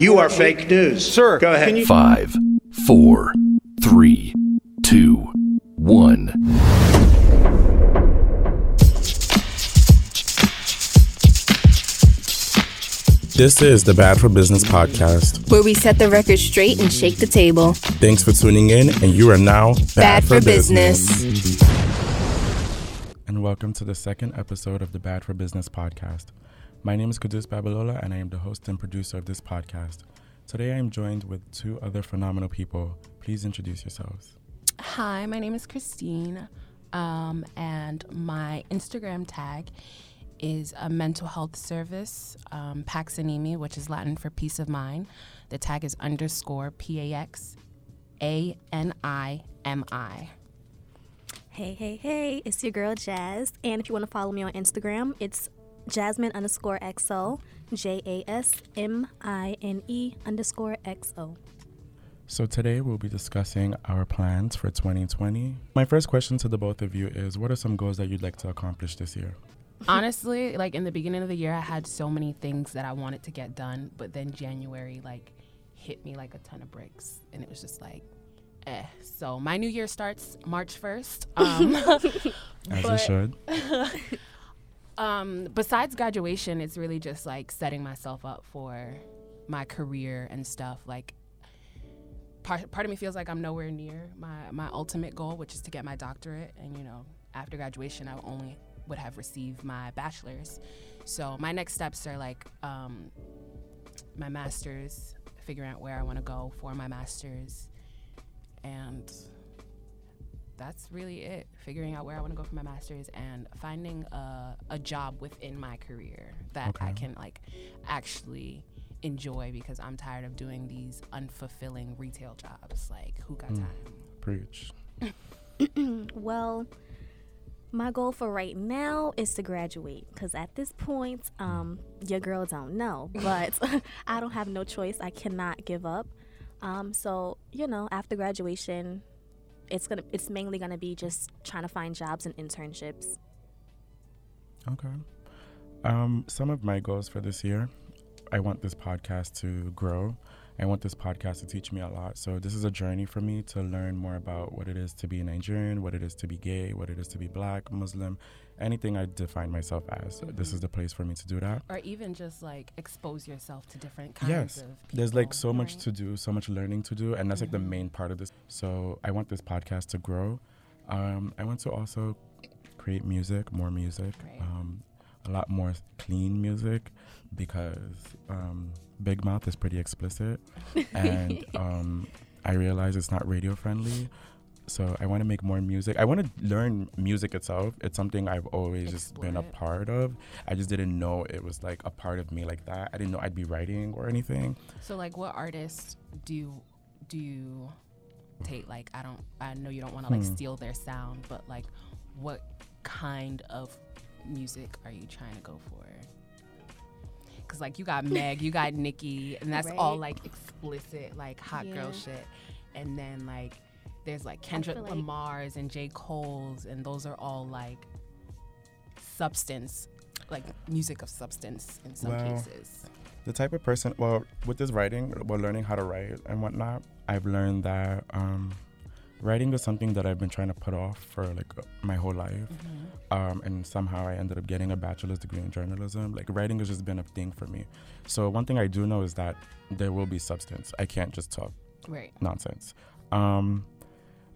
You are fake news. Sir, Go ahead. can you- Five, four, three, two, one. This is the Bad for Business podcast. where we set the record straight and shake the table. Thanks for tuning in, and you are now Bad, for, business. And welcome to the second episode of the Bad for Business podcast. My name is Quedus Babalola, and I am the host and producer of this podcast. Today, I am joined with two other phenomenal people. Please introduce yourselves. Hi, my name is Christine, um, and my Instagram tag is a mental health service, um, Paxanimi, which is Latin for peace of mind. The tag is underscore P A X A N I M I. Hey, hey, hey, it's your girl Jazz. And if you want to follow me on Instagram, it's Jasmine underscore XO, J A S M I N E underscore XO. So, today we'll be discussing our plans for 2020. My first question to the both of you is What are some goals that you'd like to accomplish this year? Honestly, like in the beginning of the year, I had so many things that I wanted to get done, but then January like hit me like a ton of bricks, and it was just like, eh. So my new year starts March first. Um, As But- it should. um, besides graduation, it's really just like setting myself up for my career and stuff. Like, part, part of me feels like I'm nowhere near my, my ultimate goal, which is to get my doctorate. And, you know, after graduation, I only would have received my bachelor's. So, my next steps are like um, my master's, figuring out where I want to go for my master's. And that's really it. Figuring out where I want to go for my master's and finding a, a job within my career that I can like actually enjoy because I'm tired of doing these unfulfilling retail jobs. Like, who got Mm. time? Preach. Well, my goal for right now is to graduate because at this point, um, your girl don't know, but I don't have no choice. I cannot give up. Um, so you know, after graduation, it's gonna it's mainly gonna be just trying to find jobs and internships. Okay. Um, some of my goals for this year, I want this podcast to grow. I want this podcast to teach me a lot. So this is a journey for me to learn more about what it is to be Nigerian, what it is to be gay, what it is to be black, Muslim, anything I define myself as. This is the place for me to do that. Or even just like expose yourself to different kinds Yes. of people. There's like so much to do, so much learning to do, and that's like the Mhm. main part of this. So I want this podcast to grow. Um, I want to also create music, more music, Right. um, a lot more clean music because um, Big Mouth is pretty explicit, and um, I realize it's not radio friendly. So I want to make more music. I want to learn music itself. It's something I've always just been a part of. I just didn't know it was like a part of me like that. I didn't know I'd be writing or anything. So like what artists do you do you take like I don't I know you don't want to like Hmm. steal their sound, but like what kind of music are you trying to go for? Cause like you got Meg, you got Nicki, and that's all like explicit, like hot girl shit. And then like there's like Kendrick like- Lamar's and J. Cole's, and those are all like substance, like music of substance in some Well, cases. the type of person well with this writing well learning how to write and whatnot i've learned that um, writing is something that i've been trying to put off for like my whole life Mm-hmm. um, and somehow i ended up getting a bachelor's degree in journalism like writing has just been a thing for me so one thing i do know is that there will be substance i can't just talk Right. nonsense um,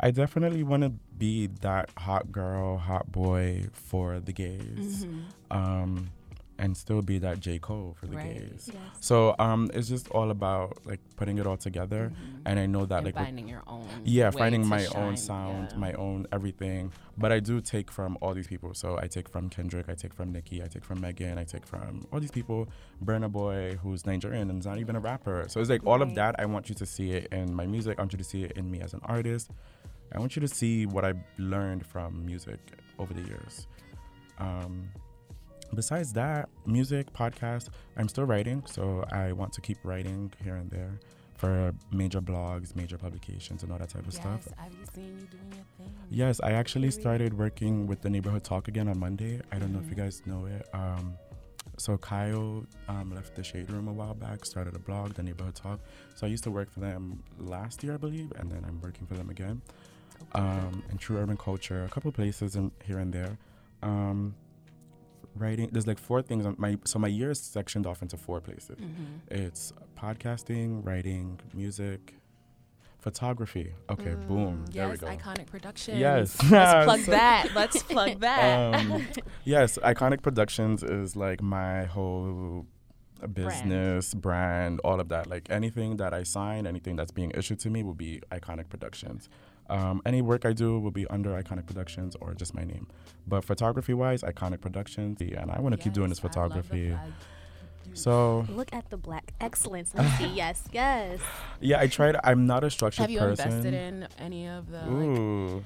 i definitely want to be that hot girl hot boy for the gays Mhm. um, and still be that j cole for the Right. gays Yes. so um, it's just all about like putting it all together, Mhm. and I know that and like with- finding your own yeah, finding my shine, own sound, yeah. my own everything. But I do take from all these people. So I take from Kendrick, I take from Nicki, I take from Megan, I take from all these people. Burna Boy, who's Nigerian and is not even a rapper. So it's like all of that. I want you to see it in my music. I want you to see it in me as an artist. I want you to see what I've learned from music over the years. Um, besides that, music, podcast, I'm still writing, so I want to keep writing here and there for major blogs, major publications, and all that type of yes, stuff. I've seen you doing your thing. Yes, I actually started working with the Neighborhood Talk again on Monday. I don't know if you Mhm. guys know it. Um, so Kyle um, left the Shade Room a while back, started a blog, the Neighborhood Talk. So I used to work for them last year, I believe, and then I'm working for them again. Um, in True Urban Culture, a couple places in, here and there. Um, writing, there's like four things. On my so my year is sectioned off into four places. Mm-hmm. It's podcasting, writing, music, photography. Okay, boom. there we Yes, go. Iqonic Productions. Yes. Let's plug that. Let's plug that. um, yes, Iqonic Productions is like my whole business, brand. all of that. Like anything that I sign, anything that's being issued to me will be Iqonic Productions. Um, any work I do will be under Iqonic Productions or just my name. But photography wise, Iqonic Productions. Yeah, and I want to keep doing this Yes, I love the photography. So Look at the black excellence, Lucy. yes, yes. yeah, I tried. I'm not a structured Have you person. invested in any of the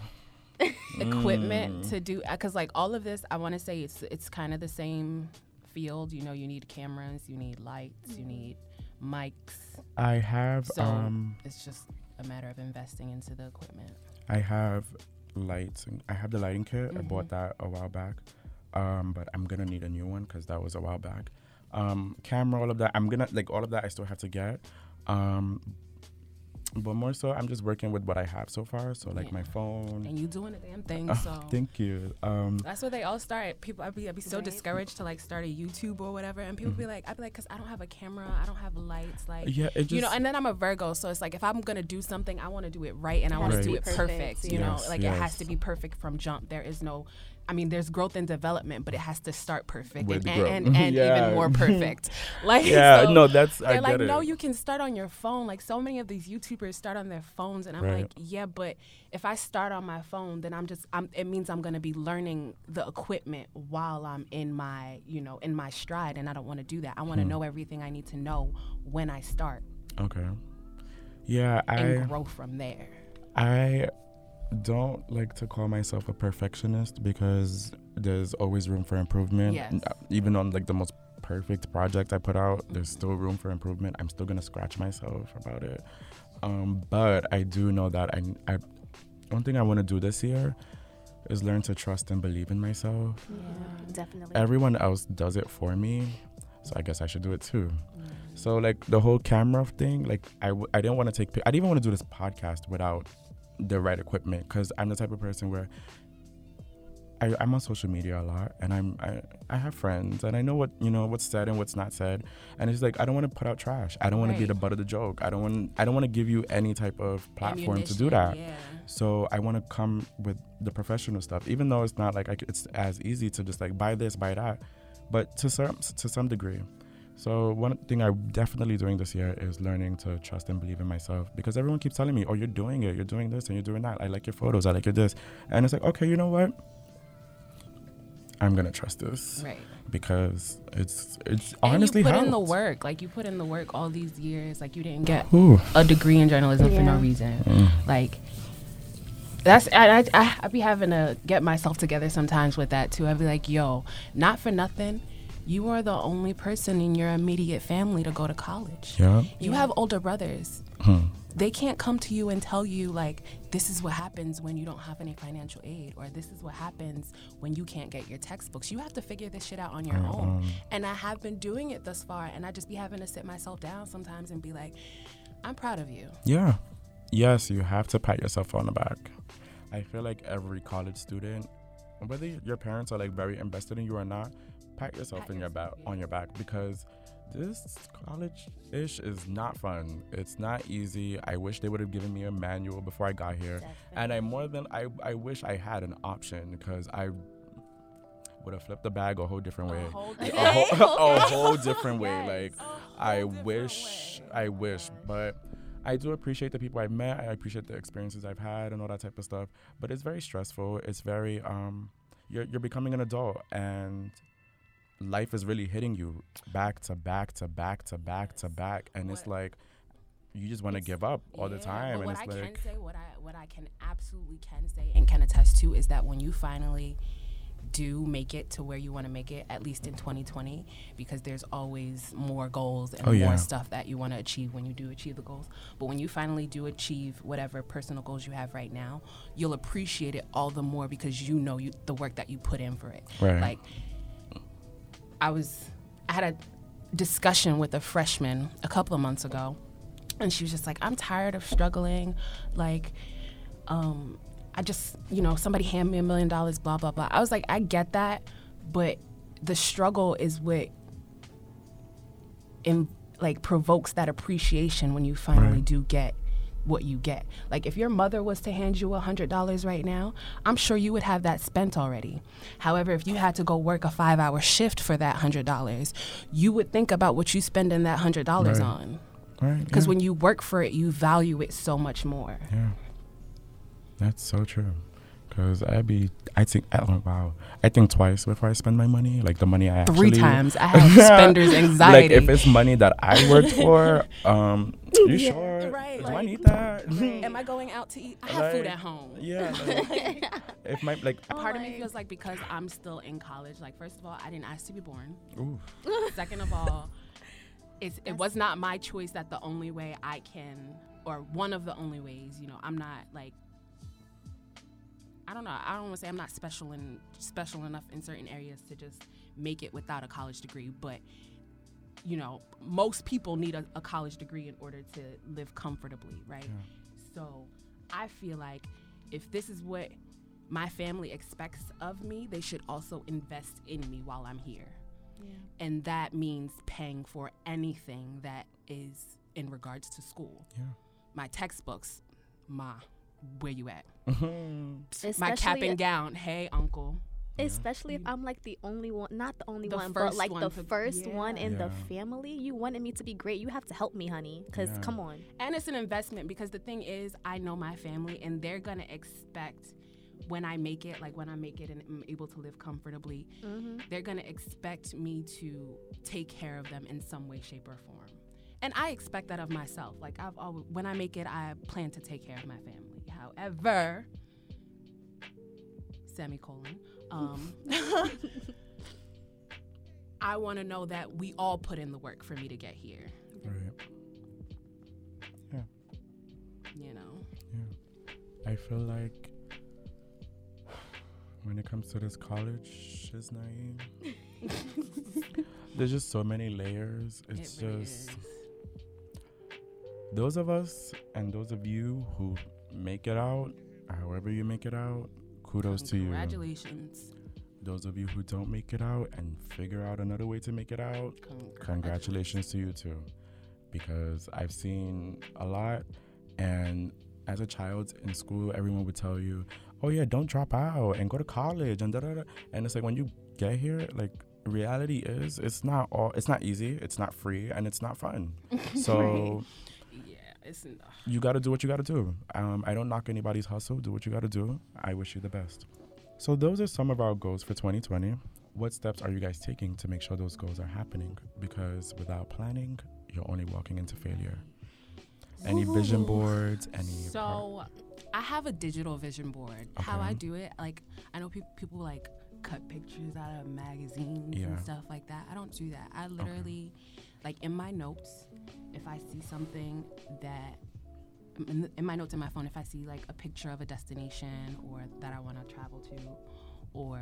like, equipment Mm. to do? Because like all of this, I want to say it's it's kind of the same field. You know, you need cameras, you need lights, you need mics. I have So um it's just a matter of investing into the equipment. I have lights. I have the lighting kit. I Mm-hmm. bought that a while back, um, but I'm gonna need a new one because that was a while back. Um, camera, all of that. I'm gonna like all of that. I still have to get. Um, but more so, I'm just working with what I have so far. So like my phone. And you doing the damn thing. Oh, so thank you. Um, That's where they all start. People, I'd be, I'd be so Right. discouraged to like start a YouTube or whatever, and people be like, I'd be like, cause I don't have a camera, I don't have lights, like, Mm-hmm. yeah, it just you know. And then I'm a Virgo, so it's like if I'm gonna do something, I want to do it right, and I want has to to do it perfect, perfect. You know, yes, like it has yes. to be perfect from jump. There is no, I mean, there's growth and development, but it has to start perfect With and, and, and, and Yeah. even more perfect. Like, yeah, so no, that's I they're like, get it. no, you can start on your phone. Like so many of these YouTubers start on their phones, and I'm Right. like, yeah, but if I start on my phone, then I'm just, I'm, it means I'm gonna be learning the equipment while I'm in my, you know, in my stride, and I don't want to do that. I want to Hmm. know everything I need to know when I start okay. Yeah, I and grow from there. I don't like to call myself a perfectionist because there's always room for improvement. Yes. Uh, Even on like the most perfect project I put out, there's still room for improvement. I'm still gonna scratch myself about it. Um, but I do know that I, I one thing I want to do this year is learn to trust and believe in myself. Yeah, definitely. Everyone else does it for me, so I guess I should do it too. So like the whole camera thing, like I, w- I didn't want to take. pic- I didn't even want to do this podcast without the right equipment because I'm the type of person where I, I'm on social media a lot and I'm I, I have friends and I know what you know what's said and what's not said and it's like I don't want to put out trash. I don't want to be Right. the butt of the joke. I don't want I don't want to give you any type of platform to do that. Yeah. So I want to come with the professional stuff, even though it's not like I it's as easy to just like buy this, buy that, but to some to some degree. So one thing I'm definitely doing this year is learning to trust and believe in myself because everyone keeps telling me, "Oh, you're doing it. You're doing this and you're doing that. I like your photos. I like your this," and it's like, okay, you know what? I'm gonna trust this Right. because it's it's And honestly you put in the work. Like you put in the work all these years. Like you didn't get Ooh. a degree in journalism for no reason. Mm. Like that's I, I I I be having to get myself together sometimes with that too. I'd be like, yo, not for nothing. You are the only person in your immediate family to go to college. Yeah. You have older brothers. Hmm. They can't come to you and tell you like this is what happens when you don't have any financial aid or this is what happens when you can't get your textbooks. You have to figure this shit out on your own. And I have been doing it thus far and I just be having to sit myself down sometimes and be like, I'm proud of you. Yeah. Yes, you have to pat yourself on the back. I feel like every college student, whether your parents are like very invested in you or not, pat yourself Pat in your back on your back because this college ish is not fun. It's not easy. I wish they would have given me a manual before I got here. And I more than I I wish I had an option because I would have flipped the bag a whole different way. whole a whole, a whole different way. Yes. Like A I wish, way. I wish, but I do appreciate the people I've met. I appreciate the experiences I've had and all that type of stuff. But it's very stressful. It's very um, you're you're becoming an adult and life is really hitting you back to back to back to back to back, and it's like you just want to give up all the time, But and what it's I like can say, what I what I can absolutely can say and can attest to is that when you finally do make it to where you want to make it, at least in 2020, because there's always more goals and Oh, yeah. more stuff that you want to achieve when you do achieve the goals. But when you finally do achieve whatever personal goals you have right now, you'll appreciate it all the more because you know you, the work that you put in for it. Right. Like I was I had a discussion with a freshman a couple of months ago, and she was just like, "I'm tired of struggling, like." Um, I just, you know, somebody hand me a million dollars, blah, blah, blah. I was like, I get that, but the struggle is what in, like provokes that appreciation when you finally Right. do get what you get. Like if your mother was to hand you a hundred dollars right now, I'm sure you would have that spent already. However, if you had to go work a five hour shift for that hundred dollars, you would think about what you spending that hundred dollars Right. on. Right. Because yeah. when you work for it, you value it so much more. Yeah. That's so true. Cause I be, I think, oh, wow, I think twice before I spend my money. Like the money I Three actually, times I have spender's anxiety. Like if it's money that I worked for, um, you Yeah, sure? right, Do I need that? Am I going out to eat? I have food at home. Yeah. Like, if my like, A part of me feels like because I'm still in college, like first of all, I didn't ask to be born. ooh, Second of all, it's, it was not my choice that the only way I can, or one of the only ways, you know, I'm not like, I don't know, I don't want to say I'm not special in special enough in certain areas to just make it without a college degree, but you know, most people need a, a college degree in order to live comfortably, right? So I feel like if this is what my family expects of me, they should also invest in me while I'm here. And that means paying for anything that is in regards to school. yeah. My textbooks, ma, where you at? Mhm. My cap and gown, hey uncle. Especially if I'm like the only one, not the only The one, but like one the to- first one in the family. You wanted me to be great. You have to help me, honey. Cause Yeah. come on. And it's an investment because the thing is, I know my family and they're gonna expect when I make it, like when I make it and I'm able to live comfortably, Mm-hmm. they're gonna expect me to take care of them in some way, shape, or form. And I expect that of myself. Like I've always, when I make it, I plan to take care of my family. However, semicolon, um, I want to know that we all put in the work for me to get here. Right. Yeah. You know. Yeah. I feel like when it comes to this college. There's just so many layers. It's it really just is. those of us and those of you who make it out, however you make it out, kudos to you. Congratulations. Those of you who don't make it out and figure out another way to make it out, congratulations to you too. Because i've seen a lot and as a child in school everyone would tell you oh yeah don't drop out and go to college and da da da. And it's like when you get here like reality is it's not all it's not easy it's not free and it's not fun. So Yeah, it's ugh. you got to do what you got to do um, i don't knock anybody's hustle do what you got to do i wish you the best so those are some of our goals for 2020 what steps are you guys taking to make sure those goals are happening because without planning you're only walking into failure any vision boards any So, I have a digital vision board. How I do it, like I know peop people like cut pictures out of magazines Yeah. and stuff like that. I don't do that. I literally, like in my notes, if I see something that in, the- in my notes in my phone, if I see like a picture of a destination or that I want to travel to, or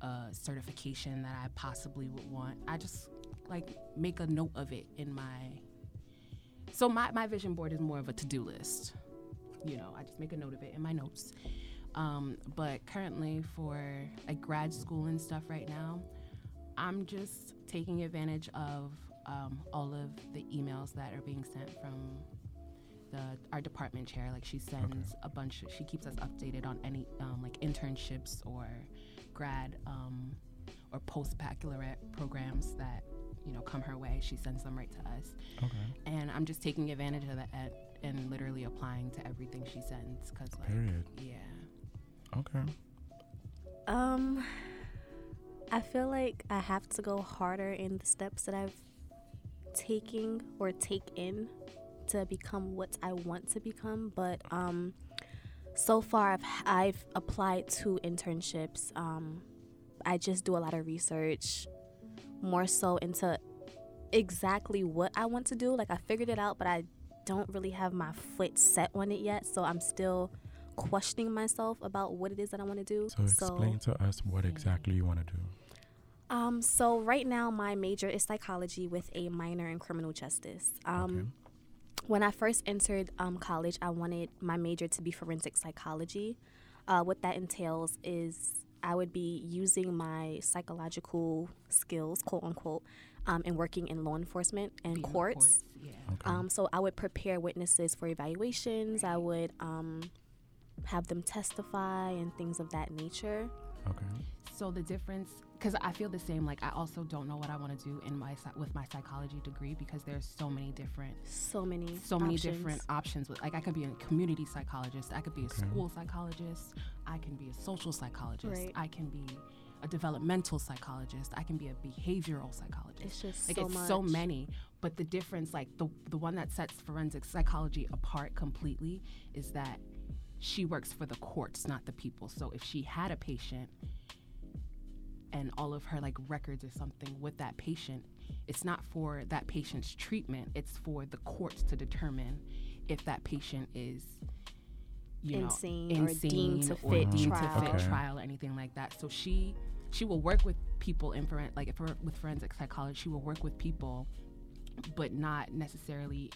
a certification that I possibly would want, I just like make a note of it in my so my, my vision board is more of a to-do list. You know i just make a note of it in my notes. Um, but currently for like grad school and stuff right now i'm just taking advantage of um, all of the emails that are being sent from the our department chair. Like she sends a bunch she keeps us updated on any um, like internships or grad um, or post baccalaureate programs that you know come her way. She sends them right to us. Okay. And I'm just taking advantage of that at, and literally applying to everything she sends. Cause like, period. yeah, okay. Um, I feel like I have to go harder in the steps that I've taking or take in to become what I want to become. But um, so far I've I've applied to internships. Um, I just do a lot of research, more so into exactly what I want to do. Like I figured it out, but I don't really have my foot set on it yet. So I'm still questioning myself about what it is that I want to do. so explain to us what exactly you want to do Um, so right now my major is psychology with a minor in criminal justice. Um, When I first entered um, college, I wanted my major to be forensic psychology. Uh, what that entails is I would be using my psychological skills, quote unquote, um, and working in law enforcement and Being in courts. Yeah. Um, so I would prepare witnesses for evaluations. I would um, have them testify and things of that nature. Okay. So the difference, because I feel the same. Like I also don't know what I want to do in my with my psychology degree because there's so many different, So many, so many options. different options. With like I could be a community psychologist, I could be a school psychologist, I can be a social psychologist, Right. I can be a developmental psychologist, I can be a behavioral psychologist. It's just like so it's much. so many. But the difference, like the the one that sets forensic psychology apart completely, is that she works for the courts, not the people. So if she had a patient and all of her like records or something with that patient, it's not for that patient's treatment. It's for the courts to determine if that patient is you Insane know or deemed to or fit deemed trial. to fit Okay. trial or anything like that. So she she will work with people in foren- like if her, with forensic psychology, she will work with people, but not necessarily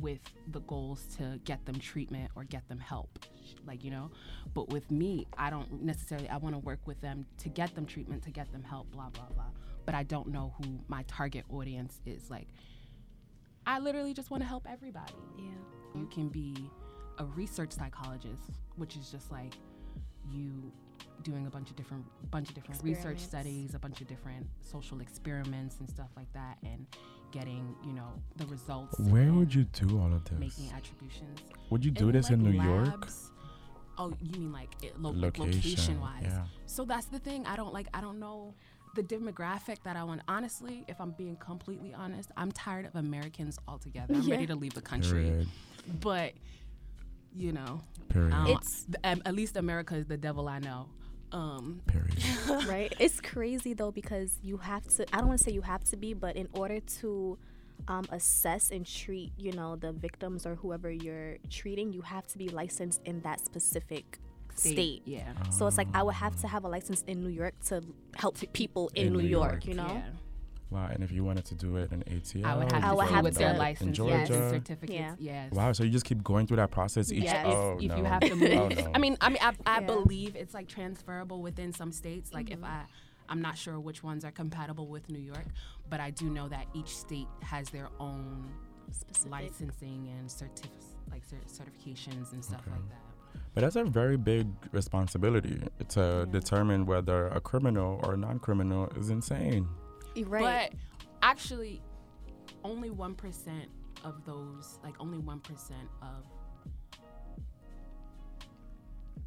with the goals to get them treatment or get them help like you know? But with me i don't necessarily i want to work with them to get them treatment to get them help blah blah blah. But i don't know who my target audience is like i literally just want to help everybody. Yeah. you can be a research psychologist which is just like you doing a bunch of different bunch of different research studies a bunch of different social experiments and stuff like that and getting you know the results Where would you do all of this? making attributions Would you do in, this in like, New York? Oh, you mean like it, lo- Location, location wise? yeah. So that's the thing. I don't like. I don't know the demographic that I want. Honestly, if I'm being completely honest, I'm tired of Americans altogether. I'm Yeah. ready to leave the country. Period. But you know, Period. um, It's- th- um, at least America is the devil I know. Um, Period. right? It's crazy though because you have to. I don't want to say you have to be, but in order to um, assess and treat, you know, the victims or whoever you're treating, you have to be licensed in that specific state. Yeah. So it's like I would have to have a license in New York to help people in, In New New York, York. you know? Yeah. Wow. And if you wanted to do it in ATL, I would have I to would see have with their to- license, in yes, Georgia. certificates, Yeah. yes. Wow. So you just keep going through that process each. Yes. Oh, if no. you have to move. Oh, no. I mean, I mean, I, I Yeah. believe it's like transferable within some states. Like Mm-hmm. if I, I'm not sure which ones are compatible with New York, but I do know that each state has their own Specific. licensing and certif- like cer- certifications and stuff Okay. like that. But that's a very big responsibility to determine whether a criminal or a non-criminal is insane. You're right. But actually, only one percent of those, like only one percent of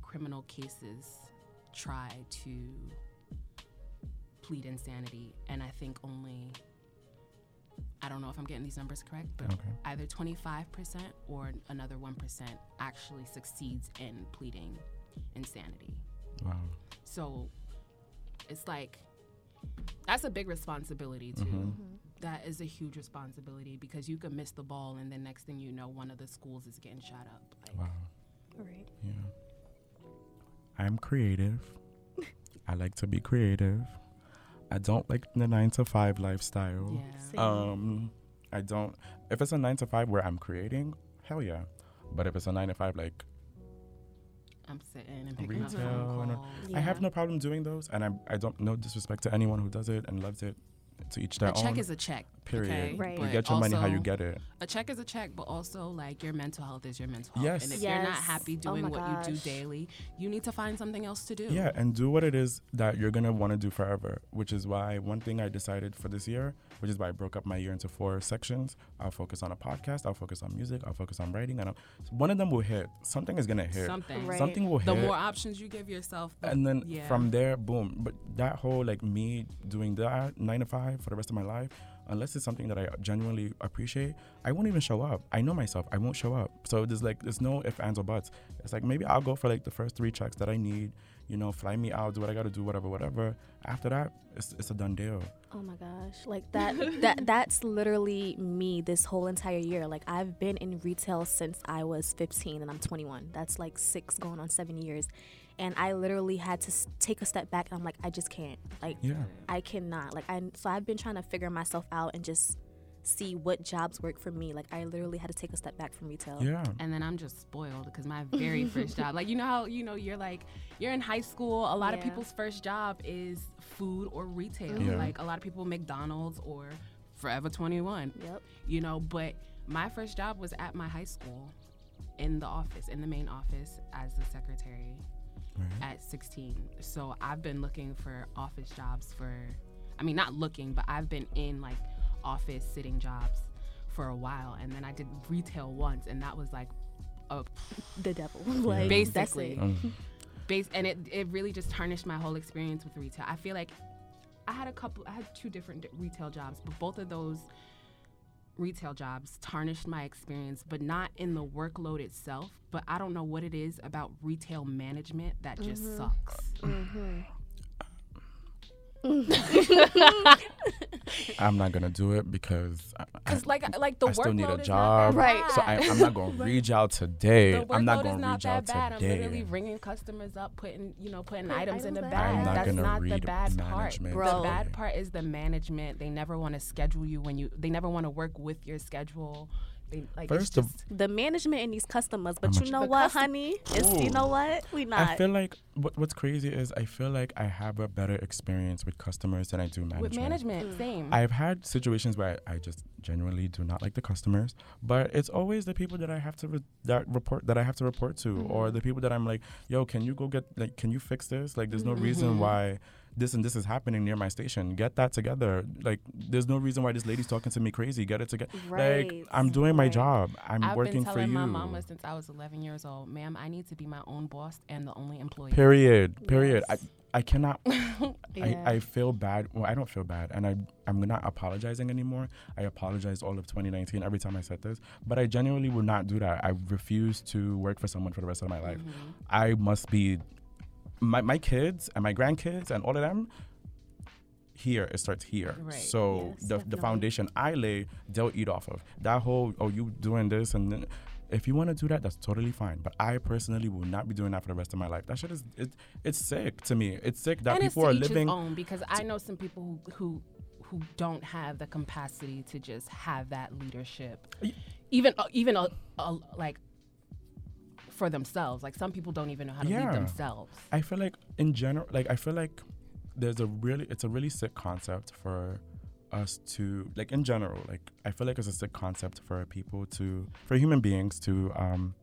criminal cases try to plead insanity, and I think only. I don't know if I'm getting these numbers correct, but Okay. either 25% or another 1% actually succeeds in pleading insanity. Wow. So it's like that's a big responsibility too. Mhm. That is a huge responsibility because you can miss the ball and the next thing you know one of the schools is getting shot up. Like, Wow. right. Yeah. I'm creative. I like to be creative. I don't like the nine to five lifestyle. Yeah. Um, I don't. If it's a nine to five where I'm creating, hell yeah. But if it's a nine to five, like I'm sitting and picking up Retail phone and- calls. I have no problem doing those, and I I don't no disrespect to anyone who does it and loves it. To each their A check is a check. period. Okay? Right. You get your money how you get it. A check is a check, but also like your mental health is your mental health. Yes. And if you're not happy Oh doing my what you do daily, you need to find something else to do. Yeah, and do what it is that you're gonna want to do forever. Which is why one thing I decided for this year, which is why I broke up my year into four sections. I'll focus on a podcast. I'll focus on music. I'll focus on writing. And I'll, one of them will hit. Something is gonna hit. Something. Right. Something will hit. The more options you give yourself, the, and then yeah. from there, boom. But that whole like me doing that nine to five for the rest of my life, unless it's something that I genuinely appreciate, I won't even show up. I know myself. I won't show up. So there's like there's no ifs, ands, or buts. It's like maybe I'll go for like the first three checks that I need. You know, fly me out, do what I gotta do, whatever, whatever. After that, it's it's a done deal. Oh my gosh. Like that that that's literally me this whole entire year. Like I've been in retail since I was 15 and I'm 21. That's like 6 going on 7 years. And I literally had to take a step back. And I'm like, I just can't. Like, Yeah. I cannot. Like, I so I've been trying to figure myself out and just see what jobs work for me. Like, I literally had to take a step back from retail. Yeah. and then I'm just spoiled because my very first job, like you know how you know you're like you're in high school. A lot of people's first job is food or retail. Yeah. Like a lot of people McDonald's or Forever 21. Yep. You know, but my first job was at my high school, in the office, in the main office as the secretary Right. at 16. So I've been looking for office jobs for, I mean, not looking, but I've been in like office sitting jobs for a while. And then I did retail once, and that was like a The devil. like, Basically. That's. Um, base, and it, it really just tarnished my whole experience with retail. I feel like I had a couple, I had two different d- retail jobs, but both of those retail jobs tarnished my experience, but not in the workload itself. But I don't know what it is about retail management that just mm-hmm. sucks. Mm-hmm. I'm not gonna do it because I, I, Cause like like the I still need a workload is job. not that Right. so I, I'm not gonna reach out today. The I'm not workload gonna is not reach that out bad. I'm literally ringing customers up, putting you know putting Putting items, in the bag. I'm not That's gonna not the read bad part. management Bro. The bad part is the management. They never want to schedule you when you. They never want to work with your schedule. They like First it's of- The management and these customers, but How you know The what, custom- honey? It's, you know what? We not. I feel like what, what's crazy is I feel like I have a better experience with customers than I do management. with management. Mm. Same. I've had situations where I, I just genuinely do not like the customers, but it's always the people that I have to re- that report that I have to report to, or mm-hmm. the people that I'm like, yo, can you go get like, can you fix this? Like, there's no reason mm-hmm. why this and this is happening near my station. Get that together. Like, there's no reason why this lady's talking to me crazy. Get it together. Right, Like, I'm doing my right. job. I'm I've working been for telling you. my mama since I was 11 years old, ma'am, I need to be my own boss and the only employee. Period. Period. Yes. I I cannot. Yeah. I, I feel bad. Well, I don't feel bad, and I I'm not apologizing anymore. I apologized all of 2019 every time I said this, but I genuinely will not do that. I refuse to work for someone for the rest of my life. Mm-hmm. I must be my my kids and my grandkids and all of them. Here it starts here. Right. So Yes, the the foundation I lay, they'll eat off of. That whole oh you doing this and then. If you want to do that, that's totally fine. But I personally will not be doing that for the rest of my life. That shit is it, it's sick to me. It's sick that and people are living own because I know some people who, who who don't have the capacity to just have that leadership, even uh, even uh, uh, like for themselves. Like some people don't even know how to Yeah. lead themselves. I feel like in general, like I feel like there's a really, it's a really sick concept for us to, like in general, like I feel like it's a sick concept for people to, for human beings to, um,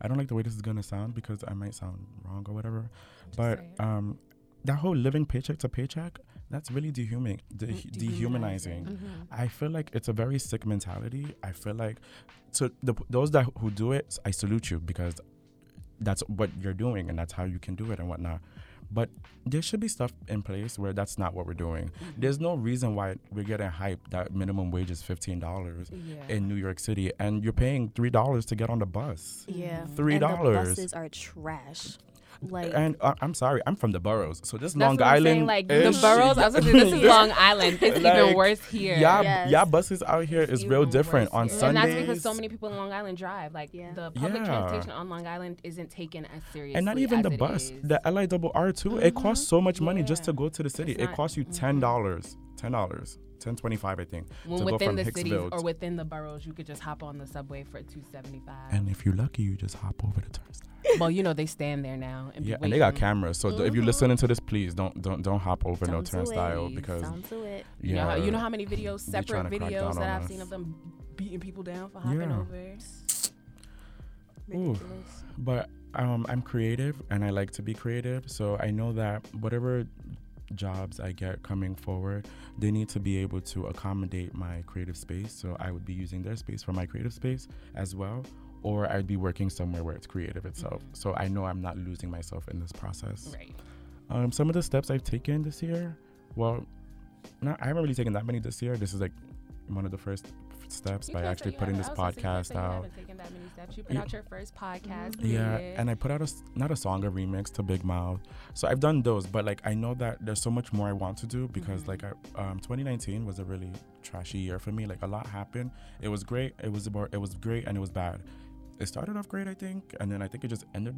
I don't like the way this is gonna sound because I might sound wrong or whatever, but um, that whole living paycheck to paycheck, that's really dehuman, de- Mm, dehumanizing. dehumanizing. I feel like it's a very sick mentality. I feel like so the those that who do it, I salute you because that's what you're doing and that's how you can do it and whatnot. But there should be stuff in place where that's not what we're doing. Mm-hmm. There's no reason why we're getting hyped that minimum wage is fifteen dollars Yeah. in New York City and you're paying three dollars to get on the bus. yeah. Three dollars. buses are trash. Like, And uh, I'm sorry, I'm from the boroughs, so this Long Island, saying, like the boroughs. I was gonna say, this is Long Island. It's even worse here. Yeah, Yes. yeah, buses out here is real different on here. Sundays. And that's because so many people in Long Island drive. Like Yeah. the public Yeah. transportation on Long Island isn't taken as seriously. and not even the bus, is. the LI double R too. It costs so much money just to go to the city. It's It not- costs you ten dollars, ten dollars, ten twenty five, I think, when to go within from the cities Hicksville. or within the boroughs, you could just hop on the subway for two seventy five. and if you're lucky, you just hop over the turnstile. well, you know they stand there now. And Yeah, and they got cameras. So th- if you're listening to this, please don't don't don't hop over no don't do turnstile it. because Don't do it. You know, yeah, how, you know how many videos, separate videos that I've seen of them beating people down for hopping Yeah. over. Ooh. Ridiculous. But um, I'm creative and I like to be creative. So I know that whatever jobs I get coming forward, they need to be able to accommodate my creative space. So I would be using their space for my creative space as well. Or I'd be working somewhere where it's creative itself. So I know I'm not losing myself in this process. Right. Um, some of the steps I've taken this year, well, not, I haven't really taken that many this year. This is like one of the first steps You by actually putting this I was gonna podcast out. That. You put Yeah. out your first podcast. Yeah, period. and I put out a not a song, a remix to Big Mouth. So I've done those, but like I know that there's so much more I want to do because like I, um, 2019 was a really trashy year for me. Like a lot happened. It was great. It was about. It was great and it was bad. It started off great, I think, and then I think it just ended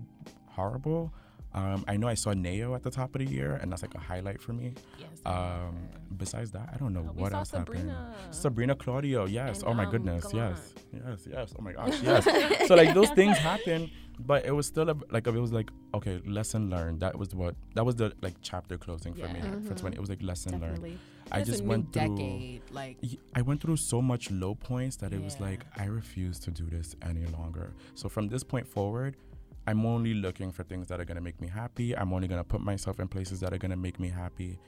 horrible. Um, I know I saw Ne-Yo at the top of the year, and that's like a highlight for me. Yes. Um, besides that, I don't know Oh, what else happened. Sabrina. Sabrina Claudio, yes. And, oh my um, goodness, yes, yes, yes. Oh my gosh, yes. so like those things happen, but it was still a, like it was like okay, lesson learned. That was what that was the like chapter closing for me Yeah. for twenty. It was like lesson learned. Definitely. I It's just a new went through. decade. Like I went through so much low points that it was like I refuse to do this any longer. So from this point forward, I'm only looking for things that are gonna make me happy. I'm only gonna put myself in places that are gonna make me happy.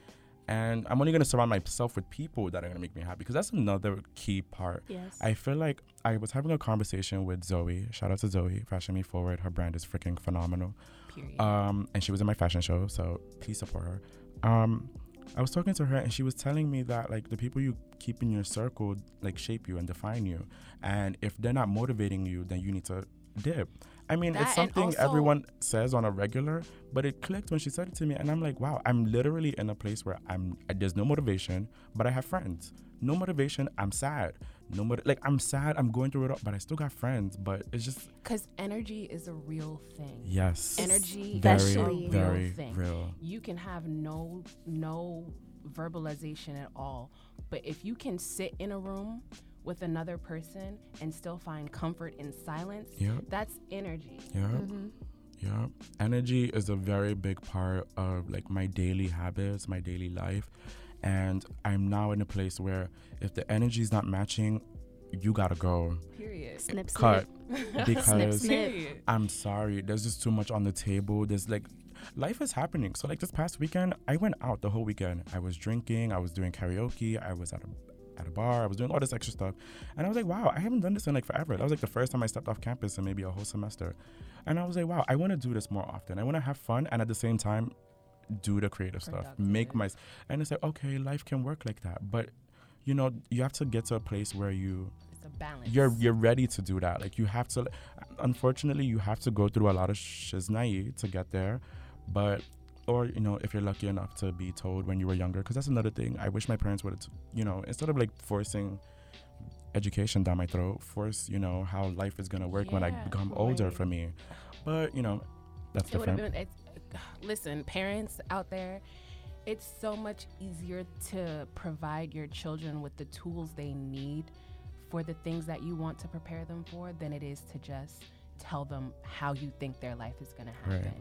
And I'm only gonna surround myself with people that are gonna make me happy because that's another key part. Yes. I feel like I was having a conversation with Zoe. Shout out to Zoe, Fashion Me Forward. Her brand is freaking phenomenal. period. Um, and she was in my fashion show, so please support her. Um, I was talking to her, and she was telling me that like the people you keep in your circle like shape you and define you, and if they're not motivating you, then you need to dip. I mean, That it's something also- everyone says on a regular, but it clicked when she said it to me, and I'm like, wow, I'm literally in a place where I'm there's no motivation, but I have friends. No motivation, I'm sad. No mot- like I'm sad, I'm going through it, all, but I still got friends. But it's just Because energy is a real thing. yes, Energy very, is a real very thing. real. You can have no no verbalization at all, but if you can sit in a room with another person and still find comfort in silence, Yep. that's energy. Yeah. Mm-hmm. Yeah. Energy is a very big part of like my daily habits, my daily life. And I'm now in a place where if the energy is not matching, you gotta go. Period. snip, Cut. snip. Because snip. Period. I'm sorry, there's just too much on the table. There's like life is happening. So like this past weekend, I went out the whole weekend. I was drinking, I was doing karaoke, I was at a at a bar, I was doing all this extra stuff. And I was like, wow, I haven't done this in like forever. That was like the first time I stepped off campus in maybe a whole semester. And I was like, wow, I want to do this more often. I want to have fun and at the same time do the creative stuff. Make my and it's like, okay, life can work like that. But you know, you have to get to a place where you It's a balance. you're you're ready to do that. Like you have to. Unfortunately, you have to go through a lot of shiznai to get there, but or you know if you're lucky enough to be told when you were younger, because that's another thing. I wish my parents would, you know, instead of like forcing education down my throat, force you know how life is gonna work when I Yeah, become older for me. But you know, that's It different. been. Listen, parents out there, it's so much easier to provide your children with the tools they need for the things that you want to prepare them for than it is to just tell them how you think their life is going to Right.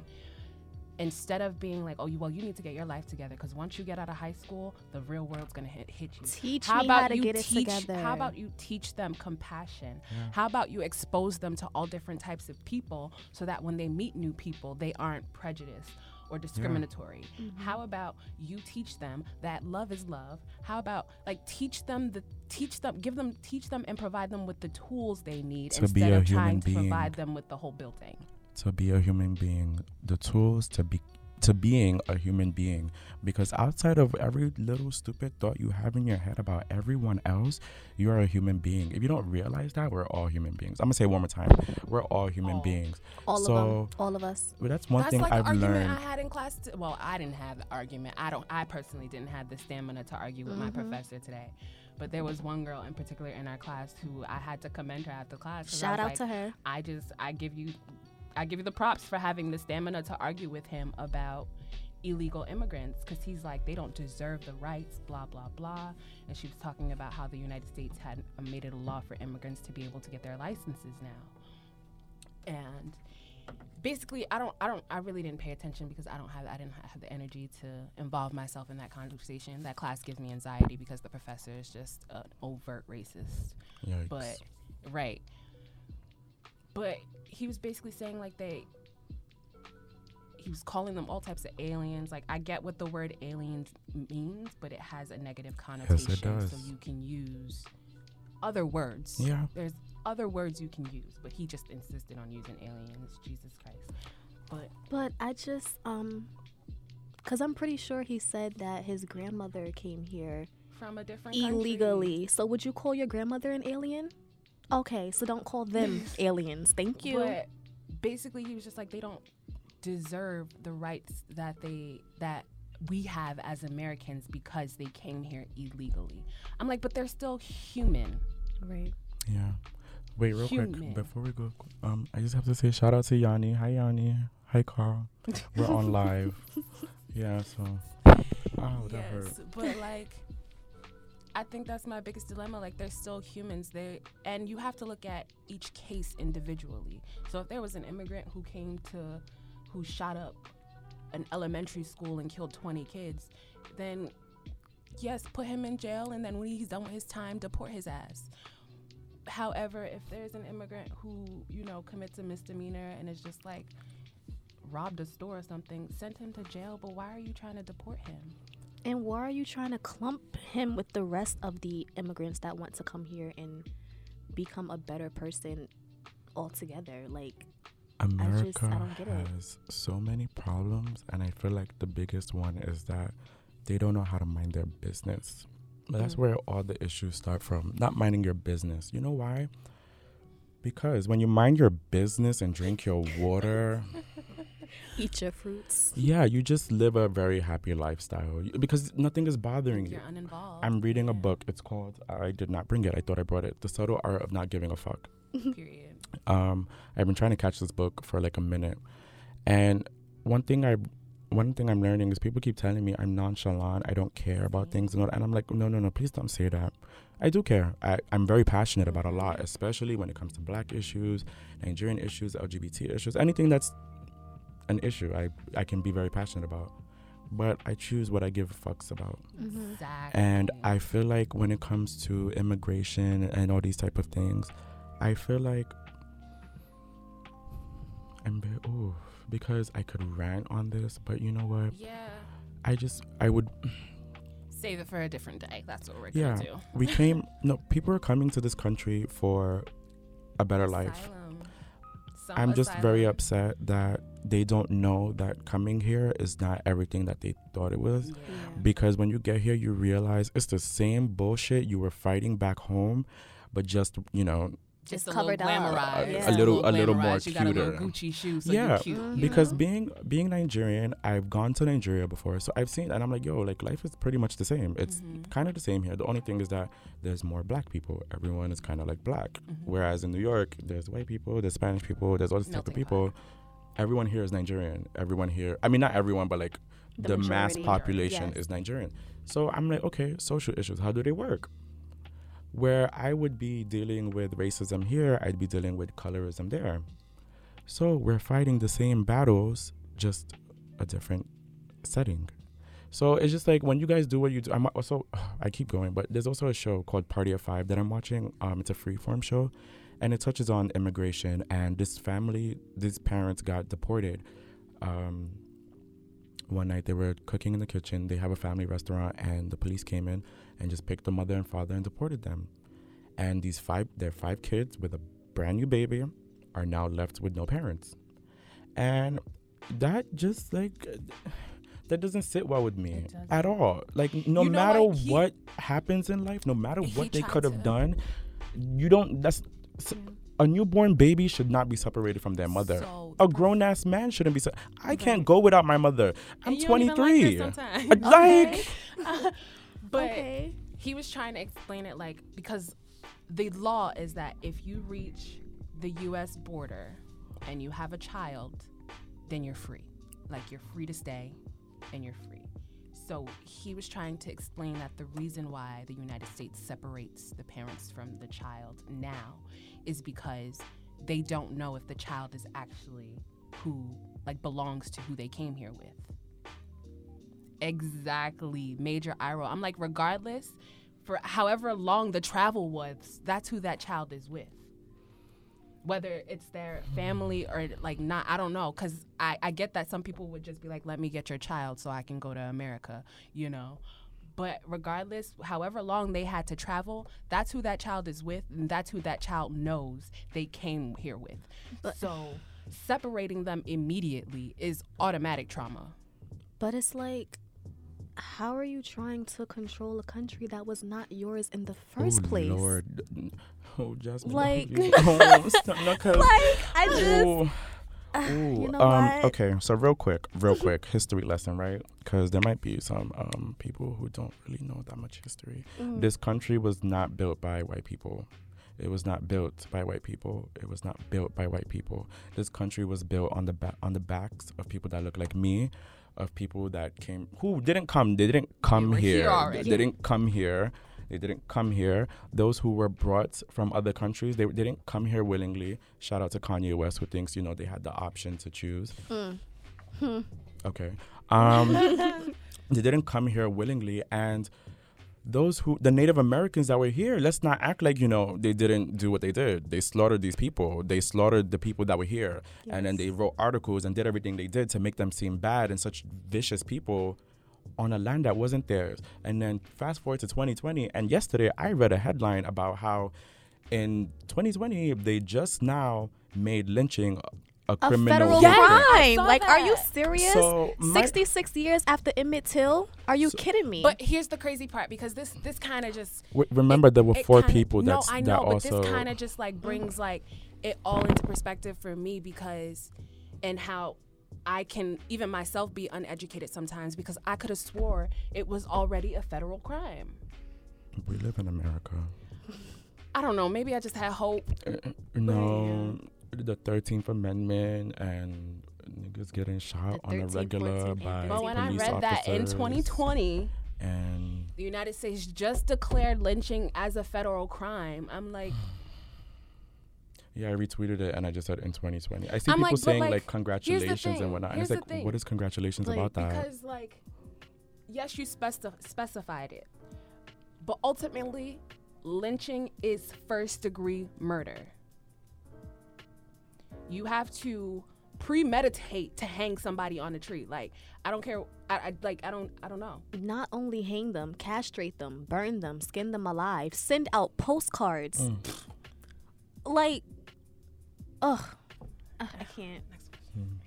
Happen. Instead of being like, oh, you, well, you need to get your life together because once you get out of high school, the real world's gonna hit, hit you. Teach how me about how to you get it together. How about you teach them compassion? How about you expose them to all different types of people so that when they meet new people, they aren't prejudiced or discriminatory? Mm-hmm. How about you teach them that love is love? How about like teach them the teach them give them teach them and provide them with the tools they need To be instead a of trying human to being. provide them with the whole building. To be a human being, the tools to be to being a human being. Because outside of every little stupid thought you have in your head about everyone else, you are a human being. If you don't realize that, we're all human beings. I'm gonna say it one more time. We're all human All. beings. all so, of them, all of us. But that's one That's thing like I've the argument learned. I had in class. T- well, I didn't have the argument. I don't. I personally didn't have the stamina to argue with my Mm-hmm. professor today. But there was one girl in particular in our class who I had to commend her after class. 'cause I Shout out like, to her. I just I give you I give you the props for having the stamina to argue with him about illegal immigrants because he's like they don't deserve the rights blah blah blah. And she was talking about how the united states had made it a law for immigrants to be able to get their licenses now. And basically i don't i don't i really didn't pay attention because i don't have i didn't have the energy to involve myself in that conversation. That class gives me anxiety because the professor is just an overt racist. Yikes. but right but he was basically saying like they he was calling them all types of aliens like i get what the word aliens means but it has a negative connotation so does. you can use other words Yeah. there's other words you can use but he just insisted on using aliens jesus christ but But I just um, cause I'm pretty sure he said that his grandmother came here from a different country. illegally. So would you call your grandmother an alien? Okay, so don't call them aliens. Thank you. But basically, he was just like they don't deserve the rights that they that we have as Americans because they came here illegally. I'm like, but they're still human. right. Yeah. Wait, real Human. quick before we go, um, I just have to say shout out to Yanni. Hi Yanni. Hi Hi, Carl. We're on live. Yeah, so. Oh, that hurt. yes, but like, I think that's my biggest dilemma. Like, they're still humans. They and you have to look at each case individually. So if there was an immigrant who came to, who shot up an elementary school and killed 20 kids, then yes, put him in jail, and then when he's done with his time, deport his ass. However, if there's an immigrant who you know commits a misdemeanor and is just like robbed a store or something, send him to jail. But why are you trying to deport him? And why are you trying to clump him with the rest of the immigrants that want to come here and become a better person altogether? Like, America just- I don't get it. has so many problems, and I feel like the biggest one is that they don't know how to mind their business. But that's Mm. where all the issues start from. Not minding your business. You know why? Because when you mind your business and drink your water, eat your fruits. yeah, you just live a very happy lifestyle because nothing is bothering you. You're uninvolved. I'm reading a book. It's called, I did not bring it. I thought I brought it. The Subtle Art of Not Giving a Fuck. Period. um, I've been trying to catch this book for like a minute, and one thing I, one thing I'm learning is people keep telling me I'm nonchalant, I don't care about things, and, I'm like, no, no, no, please don't say that. I do care. I, I'm very passionate about a lot, especially when it comes to Black issues, Nigerian issues, LGBT issues, anything that's an issue. I I can be very passionate about, but I choose what I give fucks about. Mm-hmm. Exactly. And I feel like when it comes to immigration and all these type of things, I feel like I'm oh because I could rant on this, but you know what? yeah. I just I would Save it for a different day. That's what we're yeah. gonna do. We came no people are coming to this country for a better life. Asylum. Some I'm just very upset that they don't know that coming here is not everything that they thought it was. Yeah. because when you get here you realize it's the same bullshit you were fighting back home but just you know Just Just a covered little up. glamorized. Yeah. Just A little- a little more glamorized. You got a little cuter. Gucci shoe, so Yeah, you're cute. You because know? being being Nigerian I've gone to Nigeria before so I've seen and I'm like yo like life is pretty much the same it's Mhm. kind of the same here the only thing is that there's more black people everyone is kind of like black Mhm. whereas in New York there's white people there's Spanish people there's all this type of Melting people everyone here is Nigerian everyone here I mean not everyone but like The the, mass population yes. is Nigerian. So I'm like, okay, social issues, how do they work? Where I would be dealing with racism here, I'd be dealing with colorism there. So we're fighting the same battles, just a different setting. So it's just like when you guys do what you do. I'm also, I keep going, but there's also a show called Party of Five that I'm watching. Um, it's a freeform show, and it touches on immigration. And this family, these parents got deported. Um, one night they were cooking in the kitchen. They have a family restaurant, and the police came in and just picked the mother and father and deported them. And these five, their five kids with a brand new baby, are now left with no parents. And that just like that doesn't sit well with me at all. Like no You know matter what? He- what happens in life, no matter what they could have done, you don't. That's a newborn baby should not be separated from their mother. So a grown ass man shouldn't be. Se- I can't go without my mother. I'm And you don't even like her 23. Uh, like but okay. he was trying to explain it like because the law is that if you reach the US border and you have a child, then you're free. Like you're free to stay and you're free. So he was trying to explain that the reason why the United States separates the parents from the child now is because they don't know if the child is actually who like belongs to who they came here with. Exactly. Major eye roll. I'm like, regardless, for however long the travel was, that's who that child is with. Whether it's their family or like not, I don't know. Cause I, I get that some people would just be like, let me get your child so I can go to America, you know. But regardless, however long they had to travel, that's who that child is with, and that's who that child knows they came here with. But- so separating them immediately is automatic trauma. But it's like, how are you trying to control a country that was not yours in the first oh, place? Lord. Oh, Jasmine. Like- oh, stop, no, 'cause- Like, I just. Ooh. you know um, okay, so real quick, real quick, history lesson, right? Because there might be some um, people who don't really know that much history. Mm. This country was not built by white people. It was not built by white people. It was not built by white people. This country was built on the ba- on the backs of people that look like me, of people that came who didn't come. They didn't come were here here. they didn't come here. They didn't come here. Those who were brought from other countries, they, they didn't come here willingly. Shout out to Kanye West, who thinks you know they had the option to choose. Okay. Um, they didn't come here willingly, and those who the Native Americans that were here, let's not act like you know they didn't do what they did. They slaughtered these people. They slaughtered the people that were here, and then they wrote articles and did everything they did to make them seem bad and such vicious people on a land that wasn't theirs. And then fast forward to 2020, and yesterday I read a headline about how in 2020 they just now made lynching a, a A criminal federal Yes, crime. saw Like, are you serious? So, my- 66 years after Emmett Till? Are you kidding me? But here's the crazy part because this this kind of just W- remember there were four kinda- people no, that's, I that know, but also this kind of just like brings like it all into perspective for me because and how I can even myself be uneducated sometimes because I could have swore it was already a federal crime. we live in America. I don't know. Maybe I just had hope. Uh, no, the Thirteenth Amendment and niggas getting shot on a regular 14th, by and But when I police read that in 2020, and the United States just declared lynching as a federal crime, I'm like, yeah, I retweeted it and I just said in 2020. I see I'm people like, saying like, like, congratulations and whatnot. And it's like, thing. what is congratulations Like, about that? because like, yes, you speci- specified it, but ultimately, lynching is first degree murder. You have to premeditate to hang somebody on a tree. Like, I don't care. I, I like. I don't. I don't know. not only hang them, castrate them, burn them, skin them alive, send out postcards. Mm. Like, ugh, Ugh, I can't.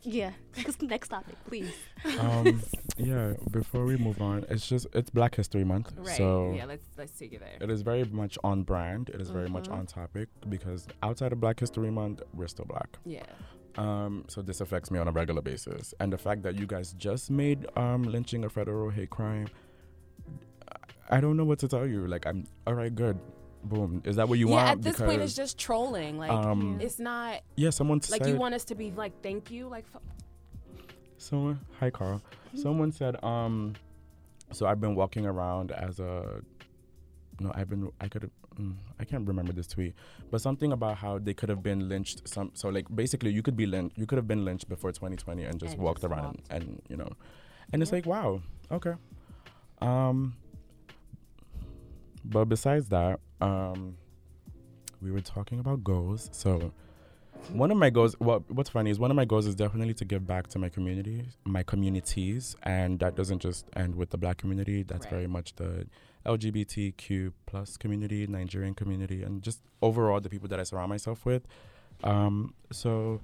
Yeah, next topic, please. um, yeah, before we move on, it's just it's Black History Month, Right. so yeah. Let's let's take it there. it is very much on brand. It is very much Mhm. on topic because outside of Black History Month, we're still black. Yeah. Um, so this affects me on a regular basis, and the fact that you guys just made um, lynching a federal hate crime, I don't know what to tell you. Like, I'm all right, good, boom. Is that what you yeah. want? At this point, it's just trolling. Like, um, it's not yeah, someone like said you want us to be like, thank you. Like, f- someone. Hi, Carl. Someone said um, so I've been walking around as a. No, I've been. I could. Mm, I can't remember this tweet, but something about how they could have been lynched. Some so like basically you could be lynched. You could have been lynched before 2020 and just And walked just around walked. and you know, and it's like wow, okay. Um, but besides that, um, we were talking about goals. So one of my goals, what what's funny is one of my goals is definitely to give back to my community, my communities, and that doesn't just end with the Black community. That's Right. very much the LGBTQ plus community, Nigerian community, and just overall the people that I surround myself with. Um, so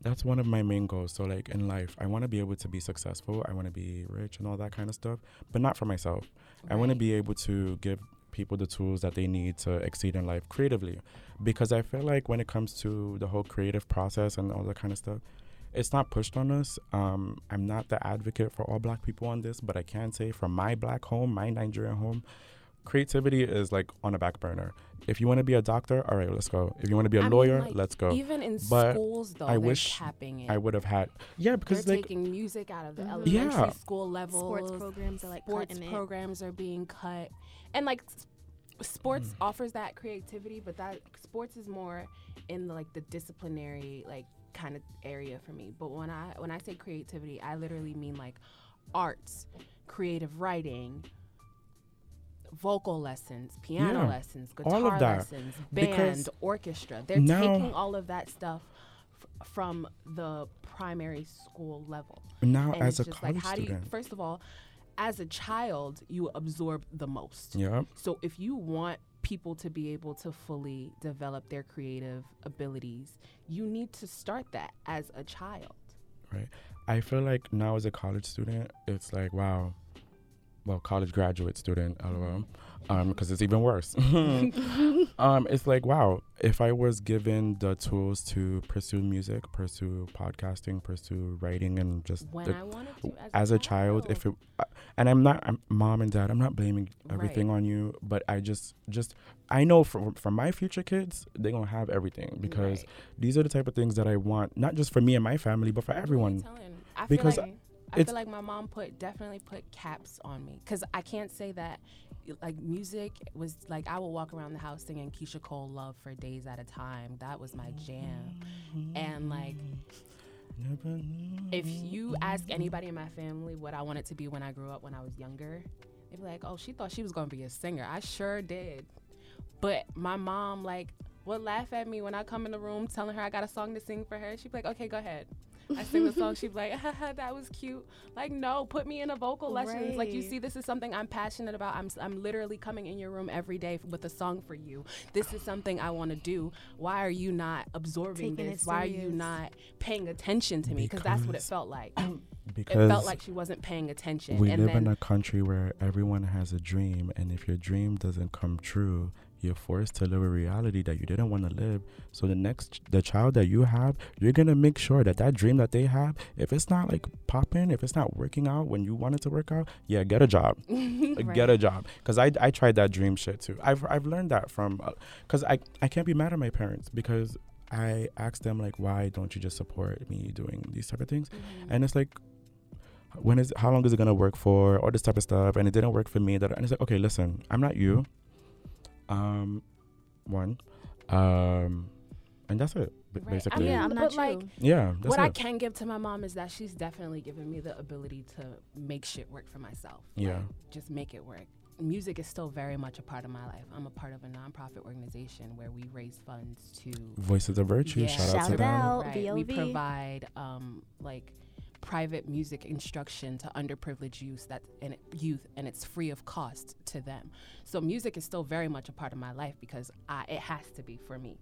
that's one of my main goals. So like in life, I want to be able to be successful. I want to be rich and all that kind of stuff, but not for myself. I want to be able to give people the tools that they need to exceed in life creatively because I feel like when it comes to the whole creative process and all that kind of stuff, it's not pushed on us. Um, I'm not the advocate for all black people on this, but I can say from my black home, my Nigerian home, creativity is like on a back burner. If you want to be a doctor, all right, let's go. If you want to be a I mean, lawyer, like, let's go. Even in But schools, though, I they're wish capping it. I would have had, yeah, because they're like taking music out of the Mhm. elementary Yeah. school level. Sports programs are like sports cutting it. programs are being cut, and like sports Mm. offers that creativity, but that sports is more in the, like the disciplinary like kind of area for me. But when I when I say creativity, I literally mean like arts, creative writing. Vocal lessons, piano Yeah, lessons, all of guitar that. lessons, Because band, orchestra. They're taking all of that stuff f- from the primary school level. now And as a college like, how do you, student, first of all, as a child, you absorb the most. yeah, So if you want people to be able to fully develop their creative abilities, you need to start that as a child. right. I feel like now as a college student, it's like wow, well, college graduate student, lol, because it's even worse. um, it's like, wow, if I was given the tools to pursue music, pursue podcasting, pursue writing, and just when the- I wanted to as, as a child, if it, uh, and I'm not, I'm, mom and dad, I'm not blaming everything Right. on you, but I just, just, I know from from my future kids, they're gonna have everything because Right. these are the type of things that I want, not just for me and my family, but for everyone. Because like, I feel like my mom put definitely put caps on me because I can't say that like music was like I would walk around the house singing Keyshia Cole "Love" for days at a time. That was my jam, and like if you ask anybody in my family what I wanted to be when I grew up when I was younger, they'd be like, "Oh, she thought she was gonna be a singer." I sure did, but my mom like would laugh at me when I come in the room telling her I got a song to sing for her. She'd be like, "Okay, go ahead." I sing the song. She'd be like, Haha, "That was cute." Like, no, put me in a vocal lessons. Like, you see, this is something I'm passionate about. I'm I'm literally coming in your room every day with a song for you. This is something I want to do. Why are you not absorbing Taking this? Why are you not paying attention to me? Because that's what it felt like. Because It because felt like she wasn't paying attention. we and live then, in a country where everyone has a dream, and if your dream doesn't come true, you're forced to live a reality that you didn't want to live. So the next, the child that you have, you're gonna make sure that that dream that they have, if it's not like popping, if it's not working out when you want it to work out, yeah, get a job, Like, get a job. Cause I, I tried that dream shit too. I've I've learned that from, uh, cause I I can't be mad at my parents because I asked them like, why don't you just support me doing these type of things? Mhm. and it's like when is how long is it gonna work for all this type of stuff and it didn't work for me that and it's like okay listen i'm not you um one um and that's it b- Right. I basically mean, yeah, I'm but, not like, yeah that's what it I can give to my mom is that she's definitely given me the ability to make shit work for myself. Yeah. Like, just make it work. Music is still very much a part of my life. I'm a part of a nonprofit organization where we raise funds to voices of virtue Yeah. shout, out Shout to it them out. Right. We provide um, like private music instruction to underprivileged youth that and youth, and it's free of cost to them. So music is still very much a part of my life because I, it has to be for me.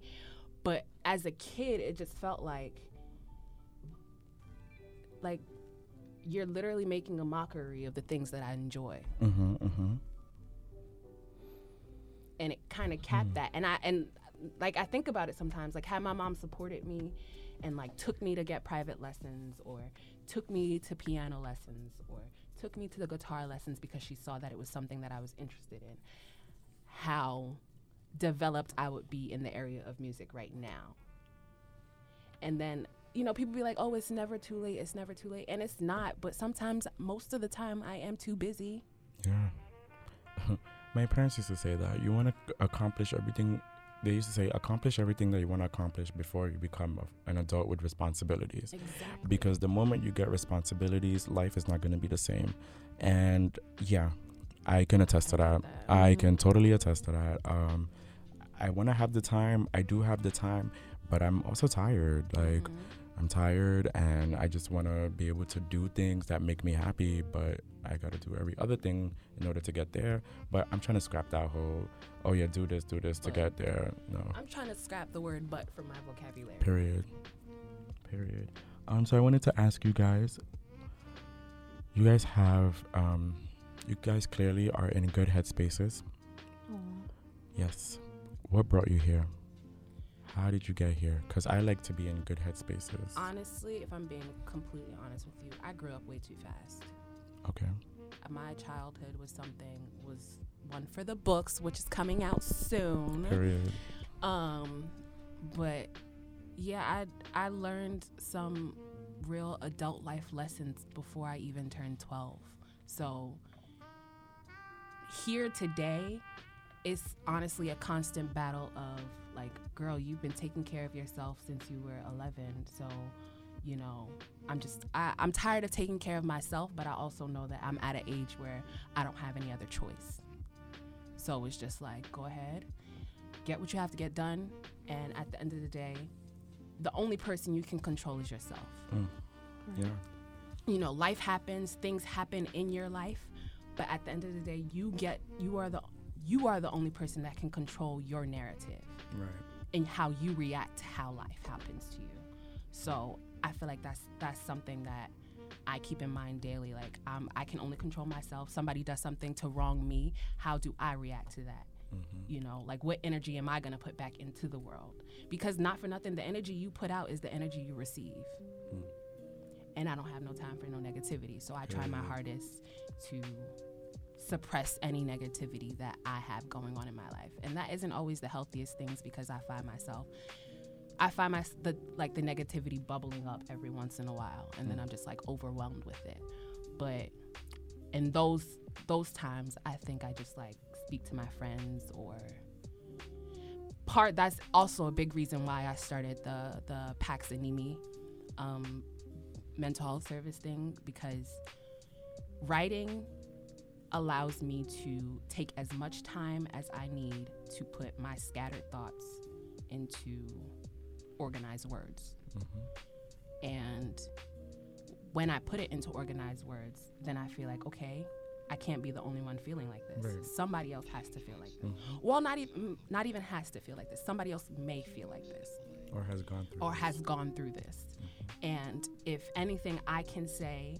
But as a kid, it just felt like like you're literally making a mockery of the things that I enjoy mm-hmm, mm-hmm. and it kind of capped that and i and like i think about it sometimes like had my mom supported me and like took me to get private lessons or took me to piano lessons or took me to the guitar lessons because she saw that it was something that i was interested in. How developed i would be in the area of music right now. And then you know people be like oh it's never too late it's never too late and it's not but sometimes most of the time i am too busy. Yeah. My parents used to say that you want to accomplish everything they used to say accomplish everything that you want to accomplish before you become a, an adult with responsibilities exactly because the moment you get responsibilities, life is not going to be the same. And yeah, I can attest to that. that. I Mhm. can totally attest to that. Um, I want to have the time. I do have the time, but I'm also tired. Like Mhm. I'm tired, and I just want to be able to do things that make me happy. But I got to do every other thing in order to get there. But I'm trying to scrap that whole, oh yeah, do this, do this to get there. No. I'm trying to scrap the word "but" from my vocabulary. Period. Period. Um, so I wanted to ask you guys. You guys have um, you guys clearly are in good headspaces. Aw. Yes. What brought you here? How did you get here? Because I like to be in good headspaces. Honestly, if I'm being completely honest with you, I grew up way too fast. Okay. My childhood was something was one for the books, which is coming out soon. Period. Um, but yeah, I I learned some real adult life lessons before I even turned 12. So here today is honestly a constant battle of like, girl, you've been taking care of yourself since you were 11. So, you know, I'm just, I, I'm tired of taking care of myself, but I also know that I'm at an age where I don't have any other choice. So it's just like, go ahead, get what you have to get done. And at the end of the day, the only person you can control is yourself. Mm. Yeah. You know, life happens, things happen in your life, but at the end of the day, you get, you are the, you are the only person that can control your narrative Right. and how you react to how life happens to you. So I feel like that's that's something that I keep in mind daily. Like um, I can only control myself. Somebody does something to wrong me. How do I react to that? You know, like what energy am I gonna put back into the world? Because not for nothing, the energy you put out is the energy you receive. And I don't have no time for no negativity. So I try my hardest to suppress any negativity that I have going on in my life. And that isn't always the healthiest things because I find myself I find my the like the negativity bubbling up every once in a while and then I'm just like overwhelmed with it. But in those those times I think I just like speak to my friends or part that's also a big reason why I started the the Pax Animi um mental health service thing because writing allows me to take as much time as I need to put my scattered thoughts into organized words. Mm-hmm. And when I put it into organized words, then I feel like, okay, I can't be the only one feeling like this. Right. Somebody else has to feel like this. Mm-hmm. Well, not even mm, not even has to feel like this. Somebody else may feel like this Or has gone through. or this. has gone through this. Mm-hmm. And if anything I can say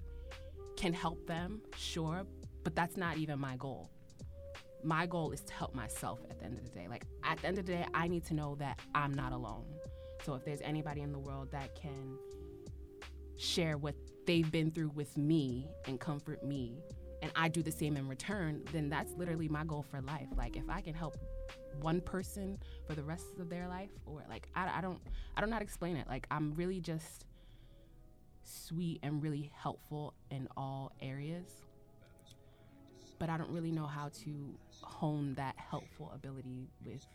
can help them, sure, but that's not even my goal. My goal is to help myself at the end of the day. Like at the end of the day, I need to know that I'm not alone. So if there's anybody in the world that can share what they've been through with me and comfort me and I do the same in return, then that's literally my goal for life. Like if I can help one person for the rest of their life or like I, I don't I don't know how to explain it. Like I'm really just sweet and really helpful in all areas. But I don't really know how to hone that helpful ability with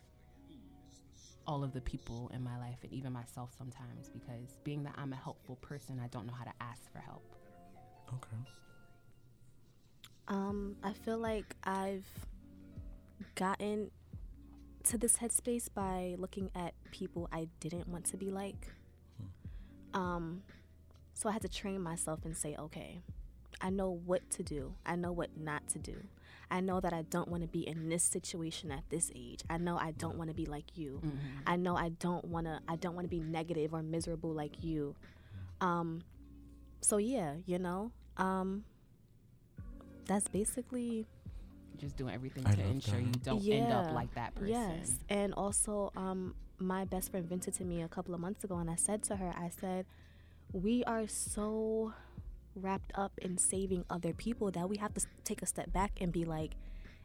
all of the people in my life and even myself sometimes because being that I'm a helpful person, I don't know how to ask for help. Okay. Um, I feel like I've gotten to this headspace by looking at people I didn't want to be like. Um, so I had to train myself and say, okay, I know what to do. I know what not to do. I know that I don't want to be in this situation at this age. I know I don't want to be like you. I know I don't want to I don't want to be negative or miserable like you. Um so yeah, you know. Um that's basically Just doing everything I to love ensure you don't end up like that person. Yes. And also, um, my best friend vented to me a couple of months ago, and I said to her, I said, we are so wrapped up in saving other people that we have to take a step back and be like,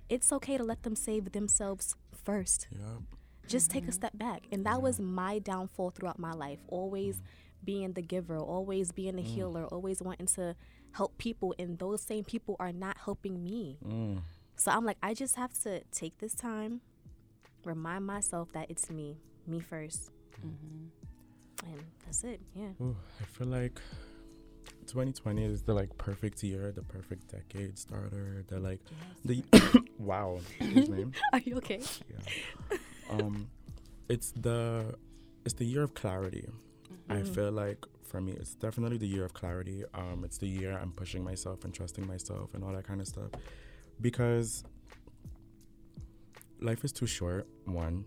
it's okay to let them save themselves first. Yeah. Just take a mm-hmm. step back. And that was mm-hmm. my downfall throughout my life. Always mm. being the giver, always being the mm. healer, always wanting to help people. And those same people are not helping me. Mm. So I'm like, I just have to take this time, remind myself that it's me, me 1st mm. mm-hmm. And that's it. Yeah. Ooh, I feel like 2020 is the like perfect year, the perfect decade starter. The like the wow. Are you okay? Yeah. Um, it's the it's the year of clarity. I feel like for me, it's definitely the year of clarity. Um, it's the year I'm pushing myself and trusting myself and all that kind of stuff, because life is too short. One,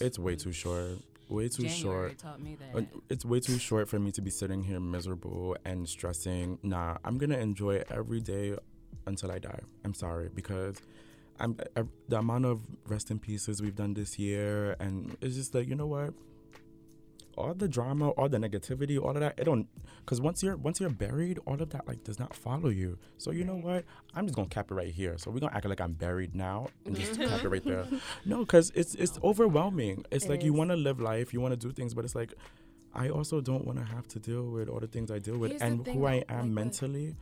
it's way too short. Way too January short. taught me that. It's way too short for me to be sitting here miserable and stressing. Nah, I'm gonna enjoy every day until I die. I'm sorry because I'm uh, the amount of rest in pieces we've done this year, and it's just like you know what. All the drama, all the negativity, all of that, it don't. Cause once you're once you're buried, all of that like does not follow you. So you know what? I'm just gonna cap it right here. So we're gonna act like I'm buried now and just mm-hmm. cap it right there. No, cause it's it's overwhelming. It's It like you want to live life, you want to do things, but it's like I also don't want to have to deal with all the things I deal with Here's and who I am like, mentally.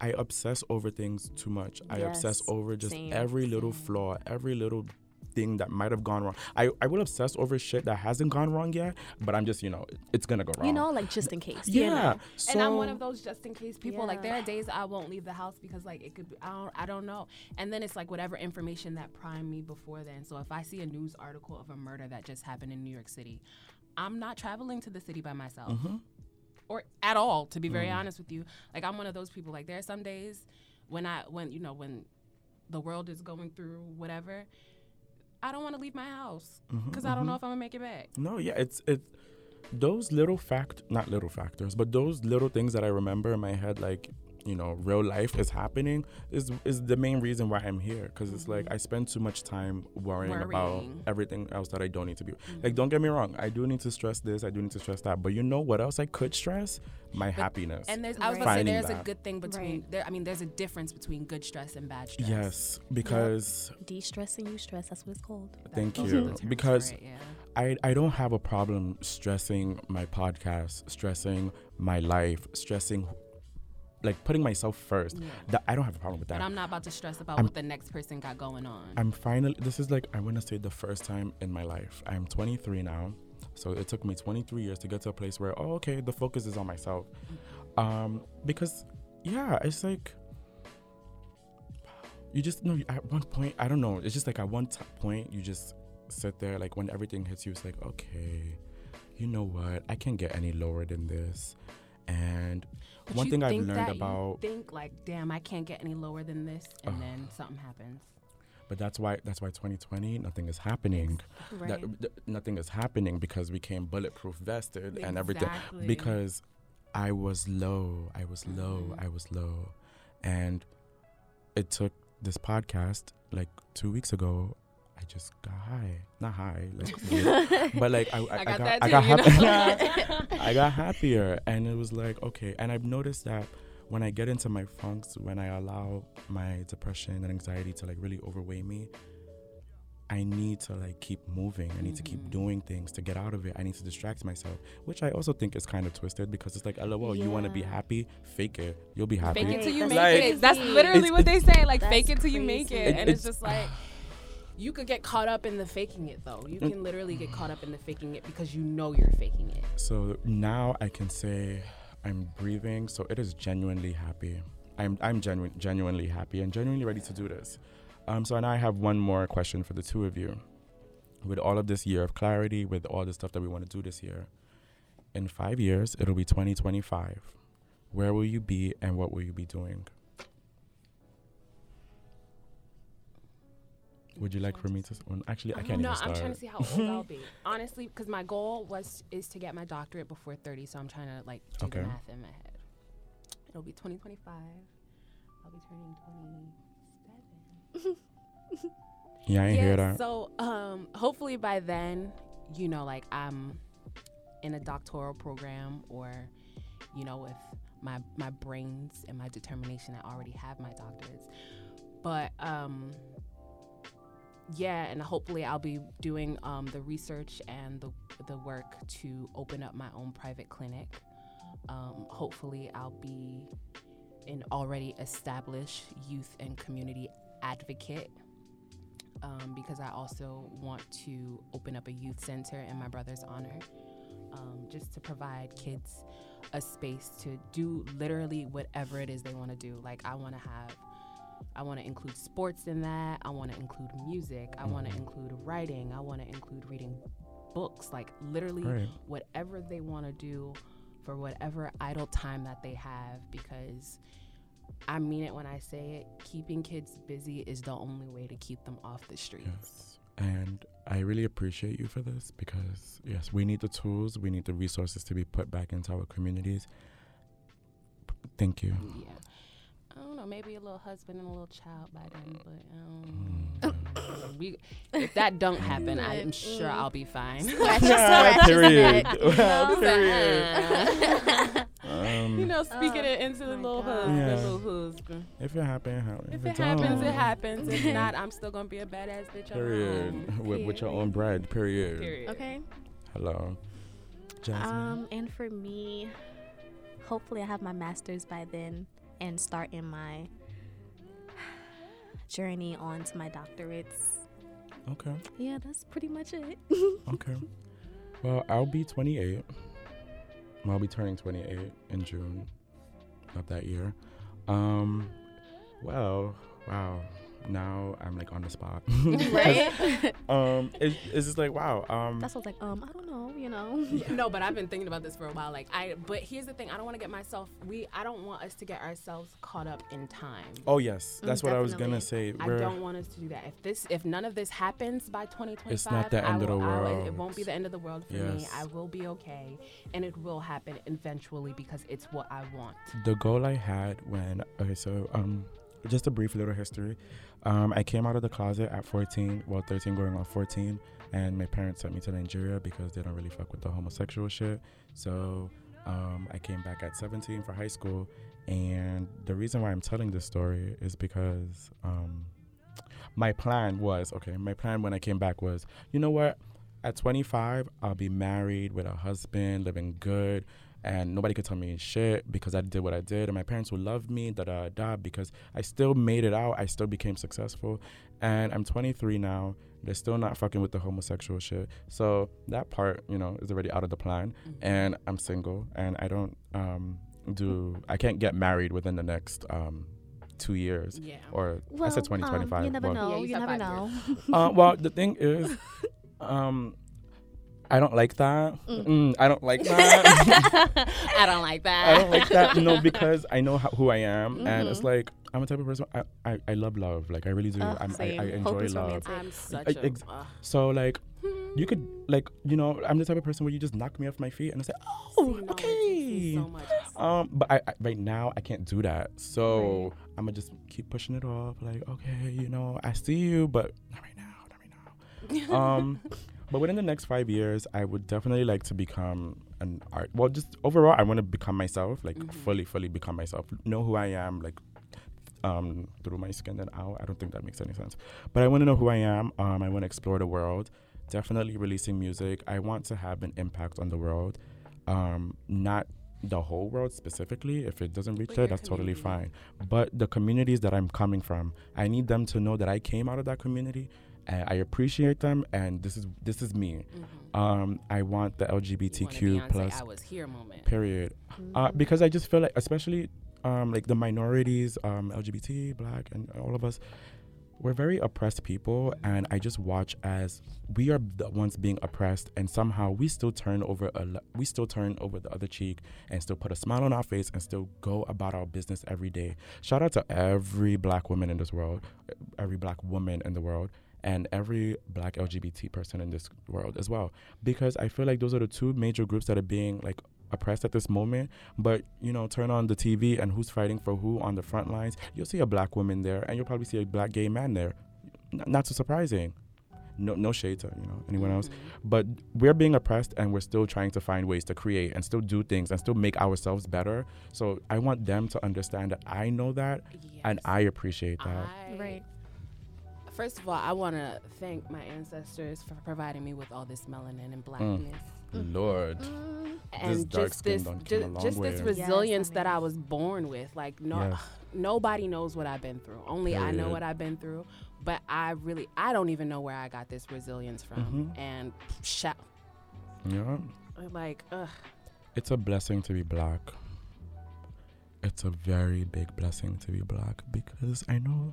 I obsess over things too much. I obsess over just same, every little same. flaw, every little thing that might have gone wrong. I, I will obsess over shit that hasn't gone wrong yet, but I'm just, you know, it's gonna go wrong. You know, like just in case. yeah. You know? So, and I'm one of those just in case people. Like there are days I won't leave the house because like it could be I don't I don't know. And then it's like whatever information that primed me before then. So if I see a news article of a murder that just happened in New York City, I'm not traveling to the city by myself. Mm-hmm. Or at all, to be very Mm. honest with you. Like I'm one of those people. Like there are some days when I when you know when the world is going through whatever, I don't want to leave my house Mm-hmm, because I don't know if I'm gonna make it back. No, yeah, it's it. Those little fact, not little factors, but those little things that I remember in my head, like you know real life is happening is is the main reason why I'm here because it's like Mhm. I spend too much time worrying, about everything else that I don't need to be. Mhm. Like don't get me wrong, I do need to stress this, I do need to stress that, but you know what else I could stress? My happiness. And there's, I was Right. about to say, Finding there's a good thing between Right. there. I mean, there's a difference between good stress and bad stress. yes, because De-stressing you stress. That's what it's called. Thank those you. terms Because it, yeah. I, I don't have a problem stressing my podcast, stressing my life, stressing like putting myself first. Yeah. That I don't have a problem with But that. I'm not about to stress about I'm- what the next person got going on. I'm finally this is like I want to say the first time in my life. I'm 23 now. So it took me 23 years to get to a place where oh okay, the focus is on myself. Um because yeah, it's like you just know at one point, I don't know, it's just like at one t- point you just sit there like when everything hits you it's like okay, you know what? I can't get any lower than this. And But one thing I've learned about think like, damn, I can't get any lower than this, and Ugh. then something happens. but that's why that's why 2020 nothing is happening. Right. that th- nothing is happening because we came bulletproof vested and everything Exactly. because I was low, I was low, Mhm. I was low, and it took this podcast like two weeks ago. I just got high, not high, like, but like I, I, I got that I too, got you happy. I got happier, and it was like okay. And I've noticed that when I get into my funks, when I allow my depression and anxiety to like really overweigh me, I need to like keep moving. I need to keep Mhm. doing things to get out of it. I need to distract myself, which I also think is kind of twisted because it's like, lol, you want to be happy, fake it. You'll be happy. Fake it till you make Like- it. That's literally It's- what they say. Like fake it till you make it, It- and it's it's- just like you could get caught up in the faking it though. You Mm. can literally get caught up in the faking it because you know you're faking it. So now I can say I'm breathing. So it is genuinely happy. I'm I'm genuine, genuinely happy and genuinely ready to do this. Um, so now I have one more question for the two of you. With all of this year of clarity, with all the stuff that we want to do this year, in five years it'll be 2025. Where will you be and what will you be doing? Would you like for me to? Well, actually, I can't no, even start. I'm trying to see how old I'll be. Honestly, because my goal was is to get my doctorate before 30, so I'm trying to like do Okay. the math in my head. It'll be 2025. I'll be turning 27. yeah, I ain't hear that. So, um, hopefully by then, you know, like I'm in a doctoral program, or you know, with my my brains and my determination, I already have my doctorates. But um, yeah, and hopefully I'll be doing um, the research and the the work to open up my own private clinic. Um, hopefully, I'll be an already established youth and community advocate um, because I also want to open up a youth center in my brother's honor, um, just to provide kids a space to do literally whatever it is they want to do. Like I want to have, I want to include sports in that. I want to include music. I want to Mhm. include writing. I want to include reading books. Like literally whatever they want to do for whatever idle time that they have because I mean it when I say it keeping kids busy is the only way to keep them off the streets. Yes. And I really appreciate you for this because, yes, we need the tools, we need the resources to be put back into our communities. Thank you. Yeah. I don't know, maybe a little husband and a little child by then, Mm. but um, we, if that don't happen, I'm sure Mm. I'll be fine. Scratch, Yeah, scratch his period. you know? Um, you know, speaking Oh, it into the little God. husband, Yeah. little husband. if it happens, ha- If it it happens, it don't. happens. If not, I'm still gonna be a badass bitch. on Period. With, with your own bread. Period. Period. okay. Hello. Jasmine. Um, and for me, hopefully I have my master's by then and start in my journey on to my doctorates. okay. Yeah, that's pretty much it. Okay. Well, I'll be 28. I'll be turning 28 in June of that year. Um, well, wow. Now I'm like on the spot. right? um, it, it's just like wow. Um, That's what I was like, um, I don't know, you know. no, but I've been thinking about this for a while. Like I, but here's the thing: I don't want to get myself. We, I don't want us to get ourselves caught up in time. oh yes, that's what I was gonna say. I We're- don't want us to do that. If this, if none of this happens by 2025, It's not the I end of will- the I will- it won't be the end of the world for me. I will be okay, and it will happen eventually because it's what I want. the goal I had when okay, so um, just a brief little history. Um, I came out of the closet at 14, well 13 going on 14, and my parents sent me to Nigeria because they don't really fuck with the homosexual shit. So um, I came back at 17 for high school, and the reason why I'm telling this story is because um, my plan was okay. My plan when I came back was, you know what? At 25, I'll be married with a husband, living good, and nobody could tell me shit because I did what I did, and my parents would love me, da da da, because I still made it out. I still became successful, and I'm 23 now. They're still not fucking with the homosexual shit. So that part, you know, is already out of the plan. And I'm single, and I don't um, do. I can't get married within the next um, two years, Yeah. or I said 2025. um, you never well, know. Yeah, you you never know. uh, well, the thing is, um, I don't like that. Mm, I don't like that. I don't like that. I don't like that. No, because I know how, who I am, and it's like I'm a type of person. I, I, I love love. Like I really do. Ugh, I'm, I. I enjoy Hopeless love. I'm such I- a. ex- ugh. So like, you could like you know I'm the type of person where you just knock me off my feet and I say, oh, See, no, okay. me so much. Um, but I, I right now I can't do that. So I'm gonna just keep pushing it off. Like, okay, you know, I see you, but not right now, not right now. um, but within the next five years, I would definitely like to become an art. Well, just overall, I want to become myself, like Mhm. fully, fully become myself. Know who I am, like um through my skin and out. I don't think that makes any sense. But I want to know who I am. Um, I want to explore the world. Definitely releasing music. I want to have an impact on the world. Um, not the whole world specifically. If it doesn't reach But there, that's totally fine. But the communities that I'm coming from, I need them to know that I came out of that community. And I appreciate them, and this is this is me. Mhm. Um, I want the You want a LGBTQ plus I was here moment. period uh, because I just feel like, especially um, like the minorities, um, LGBT, Black, and all of us, we're very oppressed people, and I just watch as we are the ones being oppressed, and somehow we still turn over a le- we still turn over the other cheek and still put a smile on our face and still go about our business every day. Shout out to every Black woman in this world, every Black woman in the world. And every black LGBT person in this world as well, because I feel like those are the two major groups that are being like oppressed at this moment. But you know, turn on the TV and who's fighting for who on the front lines. You'll see a black woman there, and you'll probably see a black gay man there. N- not so surprising. No, no shade to you know anyone else, Mhm. but we're being oppressed, and we're still trying to find ways to create and still do things and still make ourselves better. So I want them to understand that I know that, and I appreciate that. I- Right. First of all, I want to thank my ancestors for providing me with all this melanin and blackness. Lord, Mm, And dark just this, done ju- long just this way. Yes, resilience I that I was born with. Like no, Yes. nobody knows what I've been through. Only I know what I've been through. But I really, I don't even know where I got this resilience from. Mhm. And shout, yeah. like, ugh, It's a blessing to be black. It's a very big blessing to be black because I know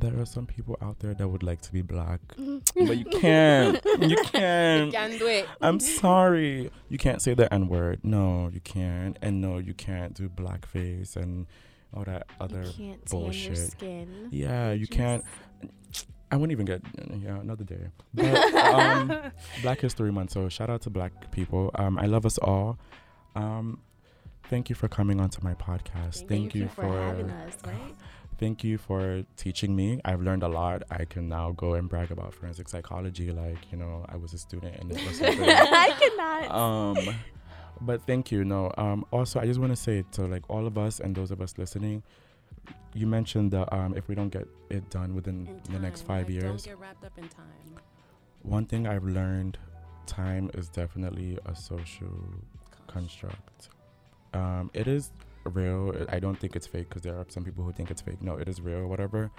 there are some people out there that would like to be black, but you can't. you can't. can't do it. I'm sorry. You can't say the N word. No, you can't. And no, you can't do blackface and all that other. you can't tan your bullshit. skin. Yeah, you Just- can't. I wouldn't even get yeah another day. But, um, Black History Month. So shout out to Black people. Um, I love us all. Um, thank you for coming onto my podcast. Thank, you, for, having us, right? Thank you for teaching me. I've learned a lot. I can now go and brag about forensic psychology, like you know, I was a student in it or something. I cannot. um, but thank you. No. Um. Also, I just want to say to like all of us and those of us listening, you mentioned that um, if we don't get it done within In the next five like, years, Don't get wrapped up in time. one thing I've learned, time is definitely a social construct. Um, it is real. I don't think it's fake because there are some people who think it's fake. No, it is real, whatever.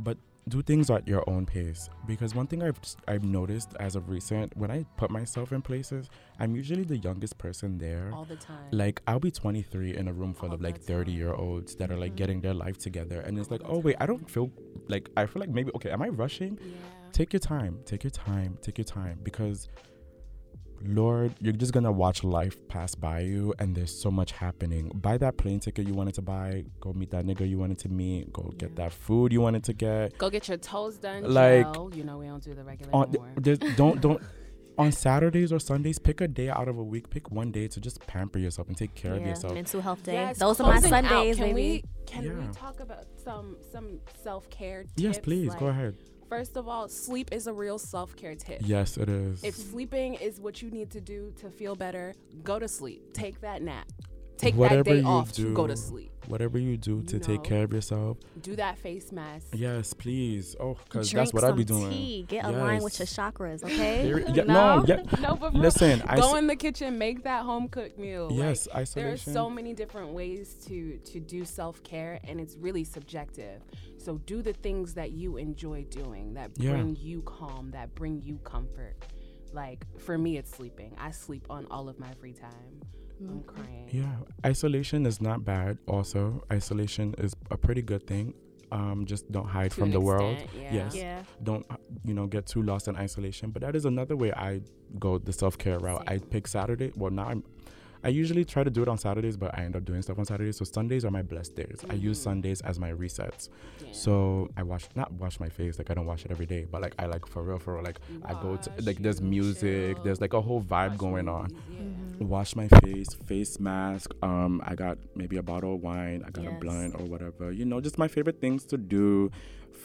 But do things at your own pace because one thing I've I've noticed as of recent when I put myself in places I'm usually the youngest person there all the time. like I'll be 23 in a room full All of like 30 year olds that are like mm-hmm. getting their life together and it's like oh wait I don't feel like I feel like maybe okay am I rushing yeah. take your time take your time take your time because lord you're just gonna watch life pass by you and there's so much happening buy that plane ticket you wanted to buy go meet that nigga you wanted to meet go get that food you wanted to get Go get your toes done. Like- gel. you know we don't do the regular on th- don't don't on saturdays or sundays pick a day out of a week pick one day to just pamper yourself and take care of yourself mental health day. Yes, Those are my closing out, Sundays, can baby. We, can we talk about some some self care? yes please go ahead First of all, sleep is a real self care tip. yes it is If sleeping is what you need to do to feel better, go to sleep. Take that nap. Take Whatever that day you do, to go to sleep. whatever you do to You take care of yourself Do that face mask. yes please oh because that's what i'd be some doing Tea. Get aligned with your chakras, okay? There- yeah, no, yeah. No, but for Listen, I go s- in the kitchen, make that home cooked meal. Like, Yes, there are so many different ways to to do self care, and it's really subjective. So do the things that you enjoy doing, that Yeah. bring you calm, that bring you comfort. Like for me, it's sleeping. I sleep on all of my free time. I'm crying. Yeah, isolation is not bad. Also, isolation is a pretty good thing. Um, just don't hide To from an the world. yeah. Yes. Yeah. Don't uh, you know get too lost in isolation. But that is another way I go the self care route. I pick Saturday. Well, now I'm. I usually try to do it on Saturdays, but I end up doing stuff on Saturdays. So Sundays are my blessed days. I use Mhm. Sundays as my resets. Yeah. So I wash not wash my face like I don't wash it every day, but like I like for real for real like You I go to like there's music, chill, there's like a whole vibe watch going on. yeah. Mm-hmm. Wash my face, face mask. Um, I got maybe a bottle of wine. I got a blunt or whatever. You know, just my favorite things to do.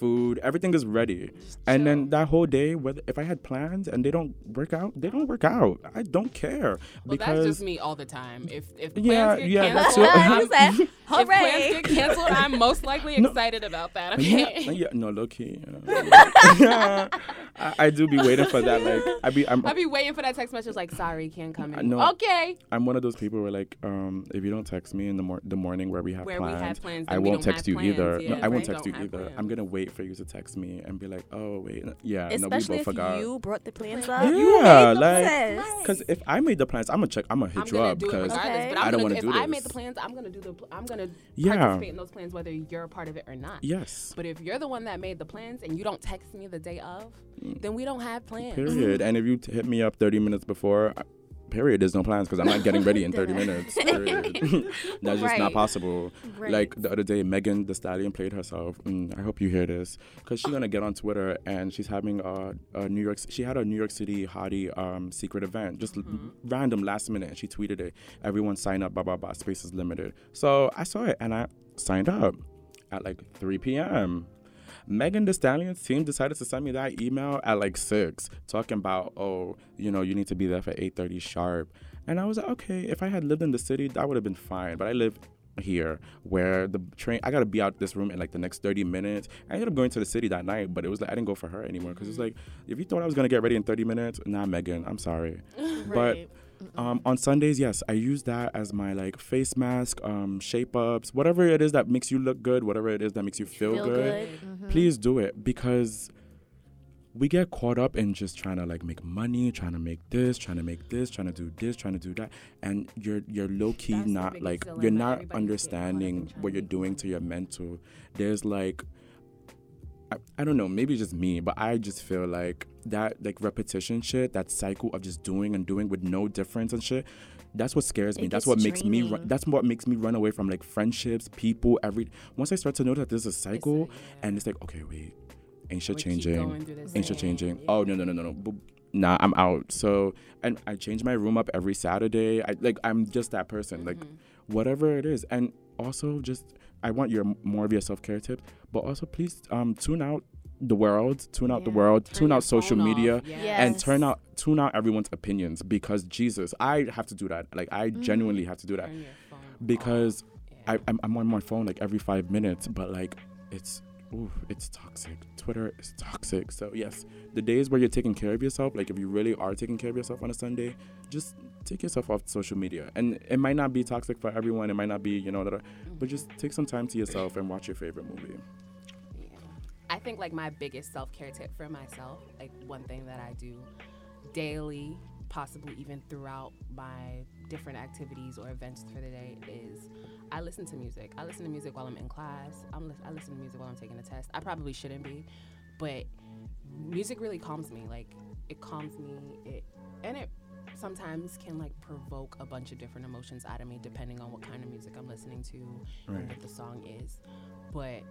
Food, everything is ready. And then that whole day, whether if I had plans and they don't work out, they don't work out. I don't care Well, that's just me all the time. If if plans Yeah, get yeah, that's canceled. I'm- You said, if plans get canceled, I'm most likely No. excited about that. yeah, Okay. yeah, no, low key. You know. I, I do be waiting for that. Like I be, I'm, I'll be waiting for that text message like, sorry, can't come in. know. Okay. I'm one of those people where like, um, if you don't text me in the mor- the morning where we have Where we plans, have plans, I won't text you plans. either. Yeah, no, I won't right, text you don't have either. I'm gonna wait for you to text me and be like, oh wait, yeah, Especially no, we both if forgot. you brought the plans Yeah, up. Yeah, made like, them. Because if I made the plans, I'm gonna check. I'm gonna hit I'm you gonna up because. Okay. I don't gonna, wanna if do I made the plans, I'm gonna do the. pl- I'm gonna Yeah. participate in those plans whether you're a part of it or not. yes, But if you're the one that made the plans and you don't text me the day of, then we don't have plans. Mm. period. and if you t- hit me up 30 minutes before. I- Period. There's no plans because I'm not getting ready in 30 minutes. That's just not possible. Right. Like the other day, Megan Thee Stallion played herself. Mm, I hope you hear this because she's gonna get on Twitter and she's having a, a New York. She had a New York City hottie um, secret event, just l- random last minute, and she tweeted it. Everyone sign up, blah blah blah. Space is limited. So I saw it and I signed up at like 3 p.m. Megan Thee Stallion's team decided to send me that email at like six, talking about, oh, you know, you need to be there for 8:30 sharp. And I was like, okay, if I had lived in the city, that would have been fine. But I live here where the train I gotta be out this room in like the next 30 minutes. I ended up going to the city that night, but it was like I didn't go for her anymore because it's mm-hmm. like if you thought I was gonna get ready in 30 minutes, nah Megan, I'm sorry. Right. But um, on Sundays, yes, I use that as my like face mask, um, shape ups, whatever it is that makes you look good, whatever it is that makes you feel, Feel good. good. Mhm. Please do it because we get caught up in just trying to like make money, trying to make this, trying to make this, trying to do this, trying to do that, and you're you're low key That's not like you're not Everybody's getting caught up in understanding what you're doing to your mental. There's like I, I don't know, maybe just me, but I just feel like that like repetition shit, that cycle of just doing and doing with no difference and shit. That's what scares me. It That's what makes me. Run, that's what makes me run away from like friendships, people. Every once I start to know that there's a cycle, yeah. and it's like, okay, wait, ain't shit We changing, ain't shit changing. yeah. Oh no no no no no. Nah, I'm out. So and I change my room up every Saturday. I like I'm just that person. Like Mm-hmm. whatever it is, and also just I want your more of your self care tip, but also please um tune out the world, tune out the world, Turn tune out social media yeah. and turn out tune out everyone's opinions because Jesus, I have to do that. Like I genuinely have to do that Turn your phone because. Yeah. I, I'm, I'm on my phone like every five minutes, but like it's ooh, it's toxic. Twitter is toxic. So yes, the days where you're taking care of yourself, like if you really are taking care of yourself on a Sunday, just take yourself off social media. And it might not be toxic for everyone. It might not be you know that, but just take some time to yourself and watch your favorite movie. I think like my biggest self care tip for myself, like one thing that I do daily, possibly even throughout my different activities or events for the day, is I listen to music. I listen to music while I'm in class. I'm li- I listen to music while I'm taking a test. I probably shouldn't be, but music really calms me. Like it calms me. It and it sometimes can like provoke a bunch of different emotions out of me depending on what kind of music I'm listening to and what the song is. But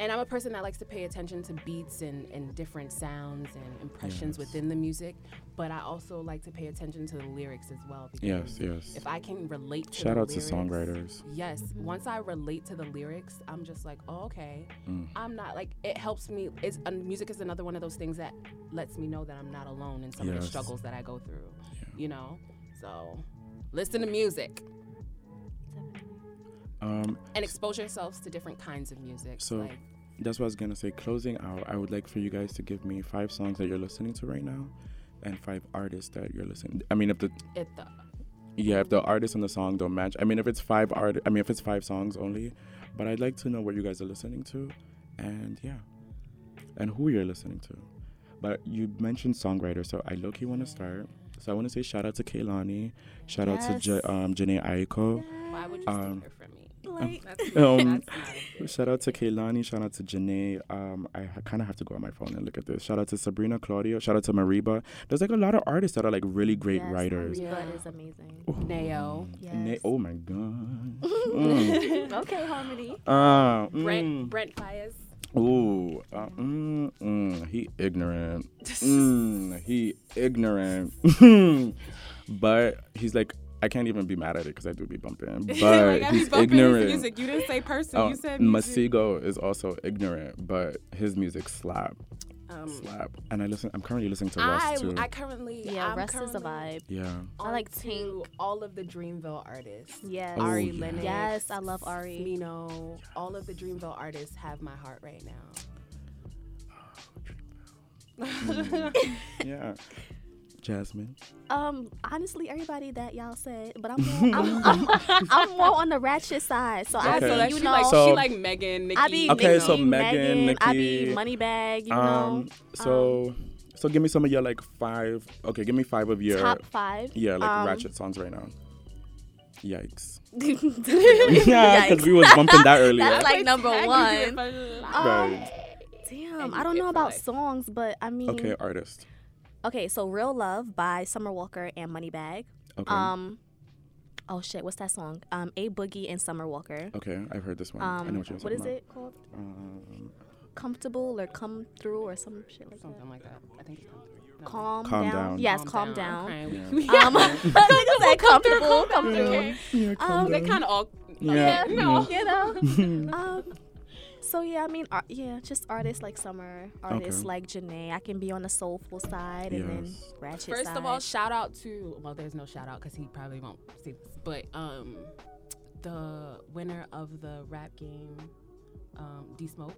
and I'm a person that likes to pay attention to beats and, and different sounds and impressions Yes. within the music, but I also like to pay attention to the lyrics as well. Yes, because yes. If I can relate to Shout out to songwriters. Yes, once I relate to the lyrics, I'm just like, oh, okay. Mm. I'm not like it helps me. It's uh, music is another one of those things that lets me know that I'm not alone in some of the struggles that I go through. Yeah. You know, so listen to music Um, and expose yourselves to different kinds of music. So- like, that's what I was gonna say. Closing out, I would like for you guys to give me five songs that you're listening to right now, and five artists that you're listening. I mean, if the it the yeah, if the artist and the song don't match. I mean, if it's five art, I mean, if it's five songs only. But I'd like to know what you guys are listening to, and yeah, and who you're listening to. But you mentioned songwriter, so I low key want to start. So I want to say shout out to Kehlani, shout out to J- um, Jhené Aiko. why would you Um, steal her from me? Like, That's, Um, that's not a good- Shout out to Kehlani. Shout out to Jhené. Um, I ha- kind of have to go on my phone and look at this. Shout out to Sabrina Claudio. Shout out to Mereba. There's like a lot of artists that are like really great yes, writers. Reba Yeah. is amazing. Nao. Na- oh my god. Mm. okay, Harmony. Uh, Brent mm. Brent Faiyaz. Ooh. Uh, mm, mm. He ignorant. Mm, he ignorant. but he's like, I can't even be mad at it because I do be bumping. But Like, I be he's bumping his ignorant. Music. You didn't say person. Oh, you said music. Masego is also ignorant, but his music slap, Um, slap. And I listen. I'm currently listening to Russ I too. I currently Yeah, I'm Russ is a vibe. yeah. I like onto Tink. all of the Dreamville artists. Yes. Oh, Ari yeah. Lennox. Yes, I love Ari. Smino, all of the Dreamville artists have my heart right now. Yeah. Jasmine. Um, honestly, everybody that y'all said, but I'm more, I'm, I'm, I'm more on the ratchet side. So I Okay. be, so like you she know, like So- she like Megan, Nicki. I be Okay, Nicki, so Megan, Megan, I be Moneybagg, you know, Um. So, so give me some of your like five. Okay, give me five of your top five. yeah like um, ratchet songs right now. Yikes. yeah, Yeah, because we was bumping that earlier. That's like number one. you for life. Um, right. Damn, I don't know about life. songs, but I mean, Okay, artist. Okay, so Real Love by Summer Walker and Moneybagg. Okay. Um, oh shit, what's that song? Um, A Boogie and Summer Walker. okay, I've heard this one. I know Um, what you're what talking is about. it called? Um, Comfortable or Come Through or some shit like that. Something like that. I think it's come through. No. Calm, Calm down. Down. Yes, calm, I'm down. crying. Yeah. Um, niggas said comfortable, come through. Okay. yeah, Um, They kind of all. Yeah. Okay, no. you know. um, so yeah, I mean, ar- yeah, just artists like Summer, artists Okay. like Jhené. I can be on the soulful side and then Yes. ratchet First side. of all, shout out to well, there's no shout out because he probably won't see this, but um, the winner of the rap game, um, D Smoke.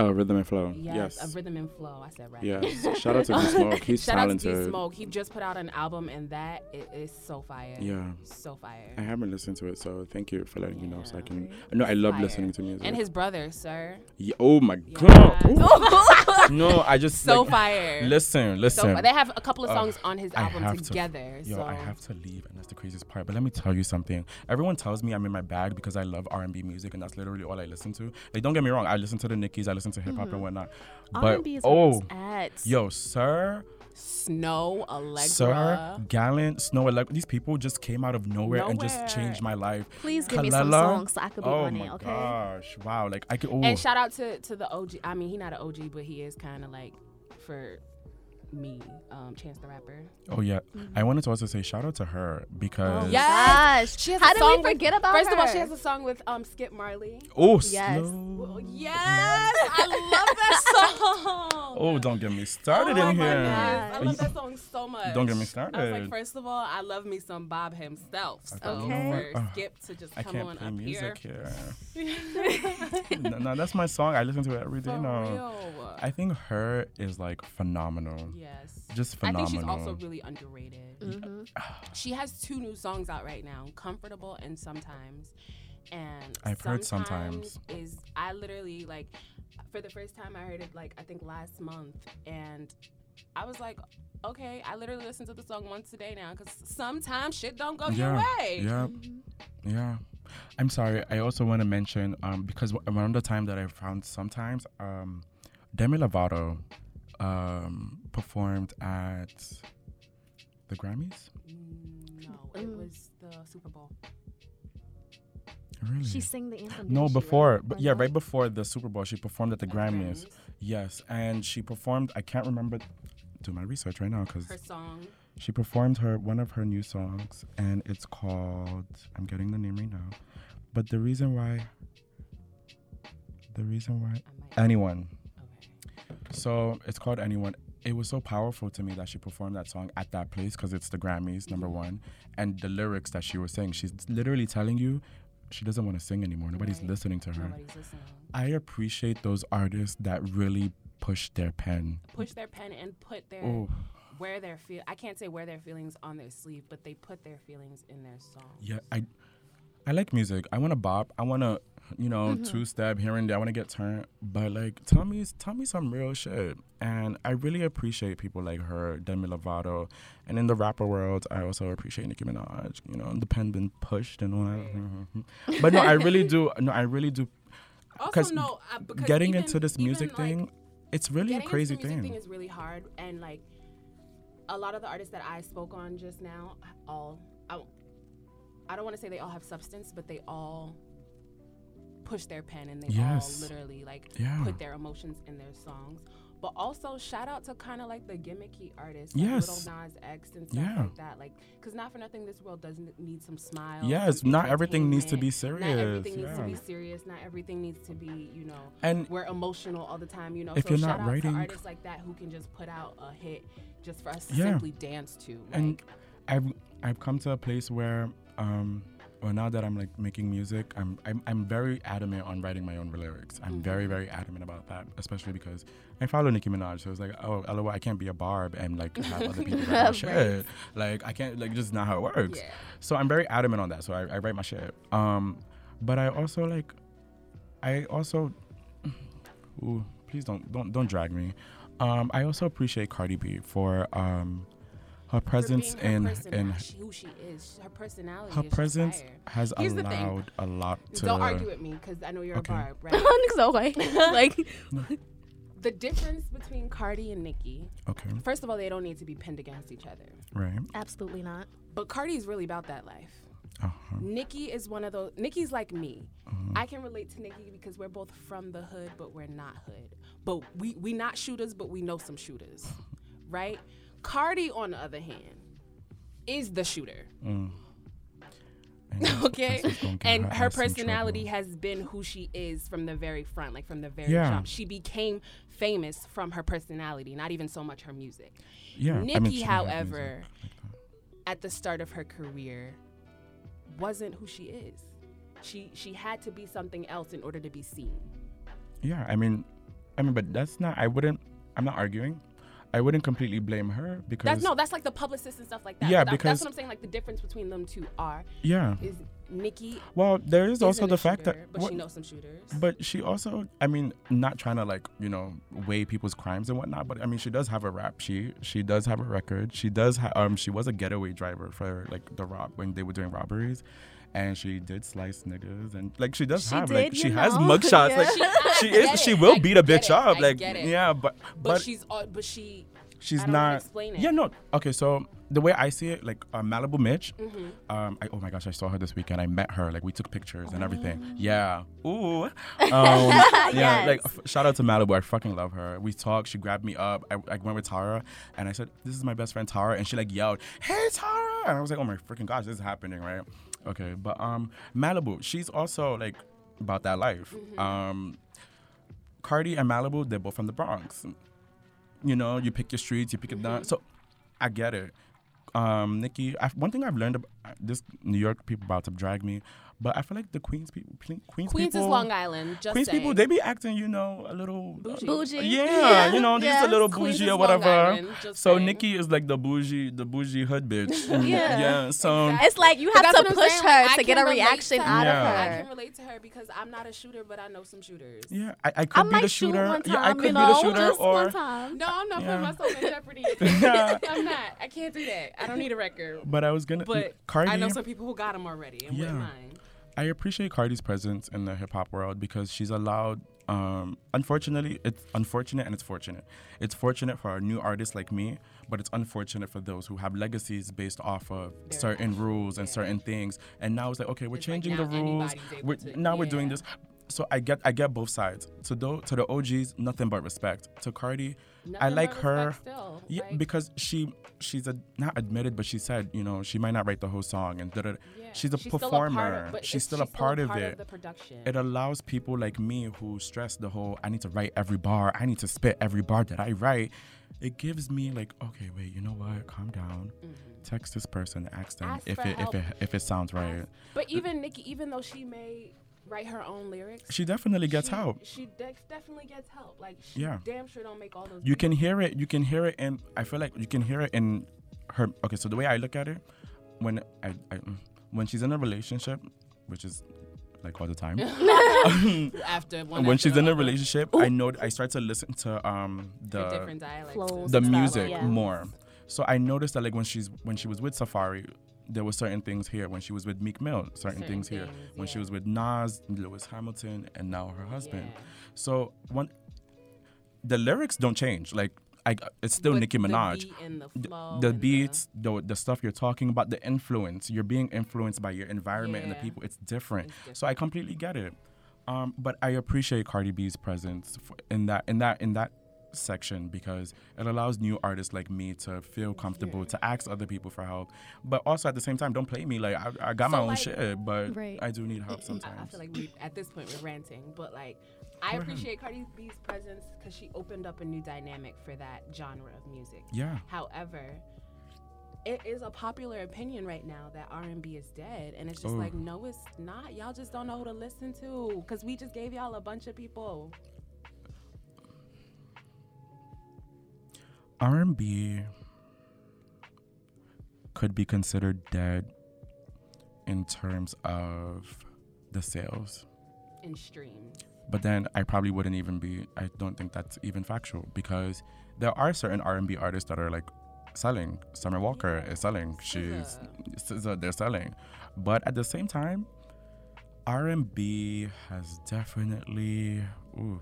Oh, rhythm and flow. Yes, Yes. of Rhythm and Flow. I said rap. Yes. Shout out to D Smoke. He's Shout talented. out to D Smoke. He just put out an album, and that it is so fire. Yeah. so fire. I haven't listened to it, so thank you for letting me know so I Yeah. can. No, I love Fire. listening to music. And his brother, SiR. Yeah, oh my Yes. god. No, I just So like, fire. Listen, listen. fi- they have a couple of Uh, songs on his I album have to- together. Yo, so I have to leave, and that's the craziest part. But let me tell you something. Everyone tells me I'm in my bag because I love R&B music, and that's literally all I listen to. Like, don't get me wrong, I listen to the Nickies, I listen to hip hop and mm-hmm. whatnot. But R&B is oh, it's at. yo, SiR, Snoh, Aalegra. SiR, Gallant, Snoh, Aalegra, these people just came out of nowhere, and just changed my life. Please give me some Kalala, songs so I could be oh on my it, okay? gosh, wow! Like I could. Oh, And shout out to to the OG. I mean, he not an OG, but he is kind of like for me, um, Chance the Rapper. oh yeah. I wanted to also say shout out to her because. Oh Yes. She has How a did song we with- forget about First her? of all, she has a song with um Skip Marley. Oh, Yes. slow. Yes, I love that song. Oh, don't get me started oh in my here. goodness, I love that song so much. Don't get me I was started. like, first of all, I love me some Bob himself. So Okay. for Skip to just I come can't on play up music here. here. no, no, that's my song. I listen to it every day For now. real. I think her is like phenomenal. Yes. Just I think she's also really underrated. Mhm. She has two new songs out right now, Comfortable and Sometimes. And I've heard sometimes. is I literally like for the first time I heard it like I think last month and I was like okay I literally listen to the song once a day now because sometimes shit don't go your yeah, way yeah, yeah. I'm sorry. I also want to mention um, because w- around the time that I found sometimes um, Demi Lovato um, performed at the Grammys. Mm, no it Mm. was the Super Bowl Really? She sang the anthem. no, before, right? but yeah, right before the Super Bowl, she performed at the At the Grammys. Yes, and she performed. I can't remember. Do my research right now because her song she performed her one of her new songs, and it's called. I'm getting the name right now, but the reason why. The reason why I might anyone. Okay So it's called anyone. It was so powerful to me that she performed that song at that place because it's the Grammys, number mm-hmm. one, and the lyrics that she was saying. She's literally telling you she doesn't want to sing anymore. Nobody's Right. listening to her. nobody's listening I appreciate those artists that really push their pen. push their pen and put their Oh, wear their feel I can't say wear their feelings on their sleeve, but they put their feelings in their song. yeah, I I like music. I want to bop. I want to, you know, two step here and there. I want to get turned. But like, tell me, tell me some real shit. And I really appreciate people like her, Demi Lovato, and in the rapper world, I also appreciate Nicki Minaj. You know, independent pushed and all that. but no, I really do. No, I really do. Also, 'Cause no, uh, because Getting even- into this music like, thing, it's really a crazy into the music thing. thing is really hard, and like a lot of the artists that I spoke on just now, all I, I don't want to say they all have substance, but they all push their pen and they Yes. all literally like Yeah. put their emotions in their songs. But also shout out to kind of like the gimmicky artists, like Yes. Lil Nas X and stuff Yeah. like that. Like, cause not for nothing, this world doesn't need some smiles. Yes, not everything needs to be entertainment. Not everything serious, needs to be serious. Not everything needs to be, you know, And we're emotional all the time, you know. If so you're shout not out writing- to artists like that who can just put out a hit just for us to Yeah. simply dance to. Like, and I've I've come to a place where um well now that I'm like making music I'm I'm, I'm very adamant on writing my own lyrics. I'm very very adamant about that especially because I follow Nicki Minaj so it's like oh lol I can't be a barb and like have other people write my shit. Like I can't like just not how it works. Yeah. so I'm very adamant on that so I, I write my shit. Um but I also like I also ooh please don't don't don't drag me. Um I also appreciate Cardi B for um her presence being her in person, in not she- who she is, her personality. her is presence fire. has Here's allowed a lot to Don't argue with me because I know you're Okay. a barb, right? Okay. like the difference between Cardi and Nicki, okay first of all, they don't need to be pinned against each other. right absolutely not. But Cardi's really about that life. uh-huh Nicki is one of those. Nicki's like me. Mm-hmm. I can relate to Nicki because we're both from the hood, but we're not hood. But we we not shooters, but we know some shooters, right? Cardi, on the other hand, is the shooter. Mm. And Okay, person's gonna get and her in personality has been who she is from the very front, like from the very Yeah. jump. She became famous from her personality, not even so much her music. yeah I mean, Nicki, she had music however, at the start of her career wasn't who she is. She she had to be something else in order to be seen. yeah I mean I mean but that's not I wouldn't I'm not arguing I wouldn't completely blame her because That's no, that's like the publicist and stuff like that. Yeah, that- because- that's what I'm saying. Like the difference between them two are yeah is Nicki well there is also the fact shooter, that but what- she knows some shooters. But she also, I mean, not trying to like you know weigh people's crimes and whatnot. But I mean, she does have a rap sheet. She does have a record. She does. Ha- um, she was a getaway driver for like the Rock when they were doing robberies, and she did slice niggas and like she does She have like did, she you has know? mugshots. Yeah. Like I she get is. She will I beat a bitch it, up. I Like get it. yeah, but but, but she's uh, but she she's I don't know not. explain it. Yeah, no. Okay, so the way I see it, like uh, Malibu Mitch, Mm-hmm. um, I, oh my gosh, I saw her this weekend. I met her. Like we took pictures and everything. Oh. Yeah. Ooh. Um, yeah. Yes. Like f- shout out to Malibu. I fucking love her. We talked. She grabbed me up. I, I went with Tara, and I said, "This is my best friend Tara," and she like yelled, "Hey Tara!" And I was like, "Oh my freaking gosh, this is happening, right?" Okay, but um, Malibu, she's also like about that life. Mm-hmm. Um, Cardi and Malibu, they're both from the Bronx. You know, you pick your streets, you pick it down. So I get it. Um, Nicki, I, one thing I've learned about this New York people about to drag me, But I feel like the Queens people, Queens, Queens people, is Long Island. Just Queens saying. people, they be acting, you know, a little Bougie. Bougie. Yeah, you know, just Yes. a little Queens bougie is or whatever. Island, so saying. Nicki is like the bougie, the bougie hood bitch. Mm, Yeah. yeah. So Exactly. It's like you have to push saying, her like, to get a reaction out her. of her. I can relate to her because I'm not a shooter, but I know some shooters. yeah, I, I could be might the shoot shooter. one yeah, I time, could you be know, the shooter just or one time. No, I'm not Yeah. putting myself in jeopardy. I'm not. I can't do that. I don't need a record. But I was gonna. But Cardi, I know some people who got them already and Yeah. wouldn't mind. I appreciate Cardi's presence in the hip hop world because she's allowed. Um, unfortunately, it's unfortunate and it's fortunate. It's fortunate for our new artists like me, but it's unfortunate for those who have legacies based off of certain rules and yeah. certain things. And now it's like, okay, we're It's like changing the rules. We're, to- now we're doing this. So I get I get both sides. To the to the OGs, nothing but respect. To Cardi, I like her. Still. Yeah, Like, because she she's a not admitted, but she said you know she might not write the whole song and da, da, da. yeah, she's a still performer. part of- but she's it's- still a part of it. the production. It allows people like me who stress the whole I need to write every bar, I need to spit every bar that I write. It gives me like okay, wait, you know what? Calm down. Text this person, ask them Mm-hmm. Ask if it if it if it sounds right. But even Nicki, even though she may write her own lyrics, She definitely gets she, help. She de- definitely gets help. Like she Yeah. damn sure don't make all those. You can hear it. You can hear it, and I feel like you can hear it in her. Okay, so the way I look at it, when I, I mm, when she's in a relationship, which is like all the time. after one. when after she's in a other. relationship, I know I start to listen to um The the different dialects. The and stuff, music yeah. more. So I noticed that like when she's when she was with Safaree, there were certain things here. When she was with Meek Mill, certain, Certain things here. things, When she was with Nas, Lewis Hamilton, and now her husband. Yeah. So one, the lyrics don't change. Like I, it's still But Nicki Minaj. The, beat the, The- flow the beats, the, the stuff you're talking about, the influence, you're being influenced by your environment and the people. It's different. It's So I completely get it. Um, but I appreciate Cardi B's presence in that in that in that section because it allows new artists like me to feel comfortable to ask other people for help. But also at the same time, don't play me like I, I got my So, own shit, but Right. I do need help sometimes I feel like we at this point we're ranting, but like I appreciate Cardi B's presence because she opened up a new dynamic for that genre of music. yeah. However, it is a popular opinion right now that R&B is dead, and it's just Oh. like no, it's not. Y'all just don't know who to listen to because we just gave y'all a bunch of people. R&B could be considered dead in terms of the sales. in streams. But then I probably wouldn't even be I don't think that's even factual because there are certain R&B artists that are like selling. Summer Walker is selling. She's SZA, they're selling. But at the same time R&B has definitely ooh,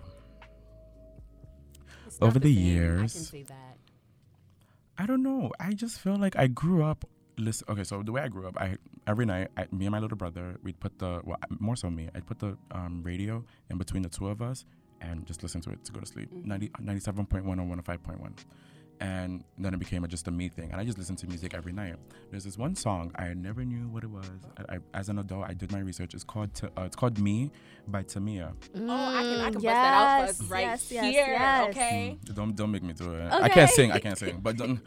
Over the can years-. I don't know. I just feel like I grew up. Listen, okay, so the way I grew up, I every night, I, me and my little brother, we'd put the well, more so me, I'd put the um, radio in between the two of us and just listen to it to go to sleep. Mm-hmm. 90, 97.1 or 105.1. And then it became a, just a me thing. And I just listened to music every night. There's this one song, I never knew what it was. I, I, as an adult, I did my research. It's called T- uh, it's called Me by Tamia. Oh, I can I can Mm, bust that out for us yes, right yes, yes, here. yes. Okay. Don't don't make me do it. okay. I can't sing. I can't sing. But don't,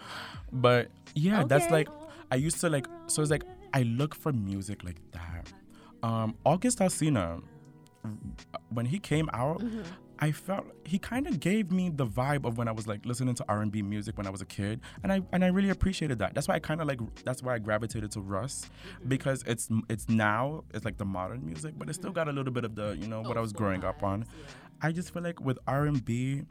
but yeah, that's like I used to like. So it's like I look for music like that. Um, August Alsina, when he came out, Mm-hmm. I felt he kind of gave me the vibe of when I was like listening to R and B music when I was a kid, and I and I really appreciated that. That's why I kind of like. That's why I gravitated to Russ Mm-hmm. because it's it's now it's like the modern music, but it still got a little bit of the you know what I was growing up on. I just feel like with R and B,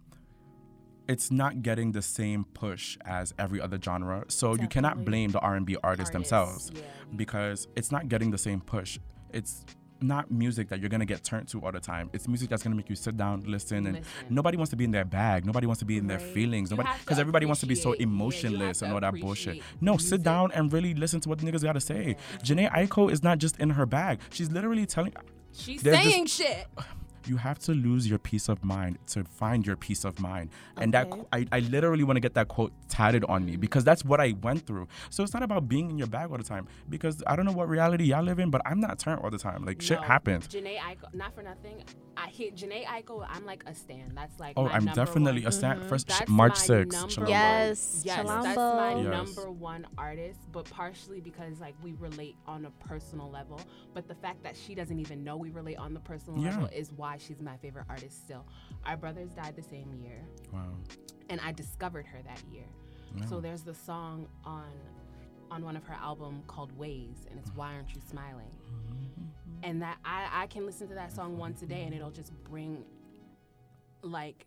it's not getting the same push as every other genre. So you cannot blame the R and B artists Artists, themselves yeah. because it's not getting the same push. It's not music that you're gonna get turned to all the time. It's music that's gonna make you sit down, listen, and Listen. nobody wants to be in their bag. Nobody wants to be in their feelings. Nobody because everybody wants to be so appreciate- yeah, emotionless and all that bullshit. No, music. sit down and really listen to what the niggas gotta say. Jhené Aiko is not just in her bag. She's literally telling She's There's this- saying shit. You have to lose your peace of mind to find your peace of mind. And that I, I literally want to get that quote tatted on me because that's what I went through. So it's not about being in your bag all the time because I don't know what reality y'all live in, but I'm not turned all the time. Like shit happens. Jhené Aiko, not for nothing. I hit Jhené Aiko. I'm like a stan. That's like Oh, my I'm definitely one. a stand first mm-hmm. That's March my 6th. number Chilombo. one- Yes, yes, that's my Yes. number one artist. But partially because like we relate on a personal level. But the fact that she doesn't even know we relate on the personal Yeah. level is why she's my favorite artist still. Our brothers died the same year, Wow. and I discovered her that year. So there's the song on on one of her album called Ways, and it's Why Aren't You Smiling? And that I I can listen to that song once a day, and it'll just bring like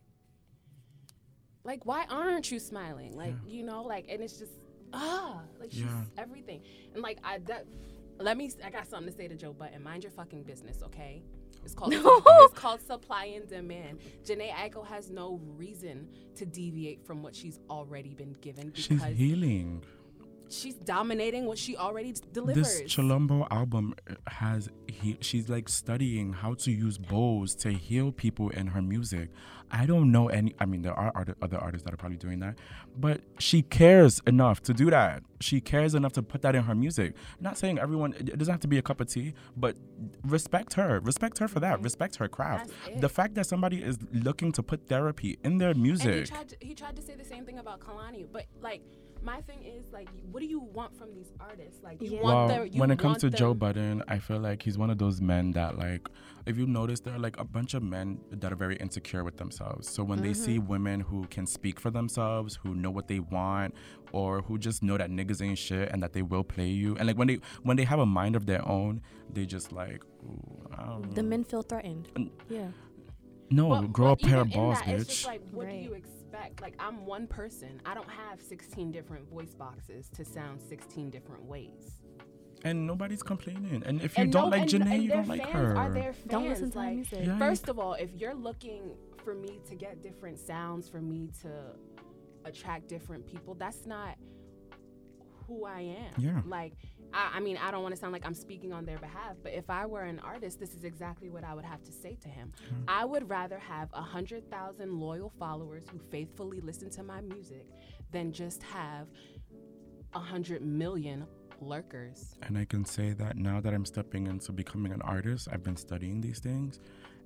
like why aren't you smiling? Like you know, like and it's just ah like she's Yeah. everything. And like I that, let me I got something to say to Joe Budden. Mind your fucking business, okay? It's called it's called supply and demand. Jhené Aiko has no reason to deviate from what she's already been given because She's healing. She's dominating what she already delivers. This Chilombo album uh, has he, she's like studying how to use bows to heal people in her music. I don't know any. I mean, there are art, other artists that are probably doing that, but she cares enough to do that. She cares enough to put that in her music. Not saying everyone. It doesn't have to be a cup of tea, but respect her. Respect her for that. Respect her craft. The fact that somebody is looking to put therapy in their and he music. tried to, he tried to say the same thing about Kehlani, but like my thing is like, what do you want from these artists? Like you Yeah. want Well, their you when it comes to want Joe them- Budden, I feel like he's one of those men that, like, if you notice, there are like a bunch of men that are very insecure with themselves. So when they see Mm-hmm. women who can speak for themselves, who know what they want, or who just know that niggas ain't shit and that they will play you, and like when they when they have a mind of their own, they just like, Ooh, I don't The men feel threatened. And- Yeah. no, But- grow a pair of balls, that, bitch. It's just like, what do you Right. Expect? Like, I'm one person. I don't have 16 different voice boxes to sound 16 different ways. and nobody's complaining. And if you and don't no, like and, Jhené, and you don't like her. Are their fans. Don't listen to her like, music. Yeah. First of all, if you're looking for me to get different sounds, for me to attract different people, that's not who I am. Yeah. Like, I, I mean, I don't want to sound like I'm speaking on their behalf, but if I were an artist, this is exactly what I would have to say to him. I would rather have a hundred thousand loyal followers who faithfully listen to my music than just have a hundred million lurkers. And I can say that now that I'm stepping into becoming an artist, I've been studying these things.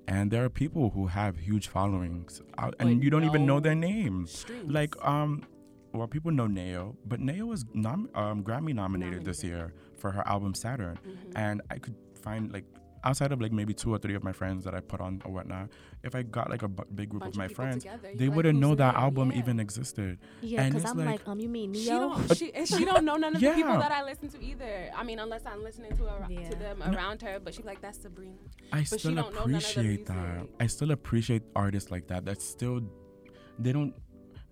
And there are people who have huge followings, uh, and you don't even know their names. streams. Like, um, well, people know Neo, but Nao was nom- um, Grammy nominated this year for her album Saturn. Mm-hmm. And I could find like outside of like maybe two or three of my friends that I put on or whatnot. If I got like a bu- big group Bunch of of my people friends, together, they like, wouldn't know that Nao? album Yeah. even existed. Yeah, And because I'm like- like, um, you mean She Neo? don't, she, and she don't know none of the people that I listen to either. I mean, unless I'm listening to, her, Yeah. to them around her, but she's like, that's Sabrina. I she still don't know none of the appreciate that. I still appreciate artists like that. That still, they don't.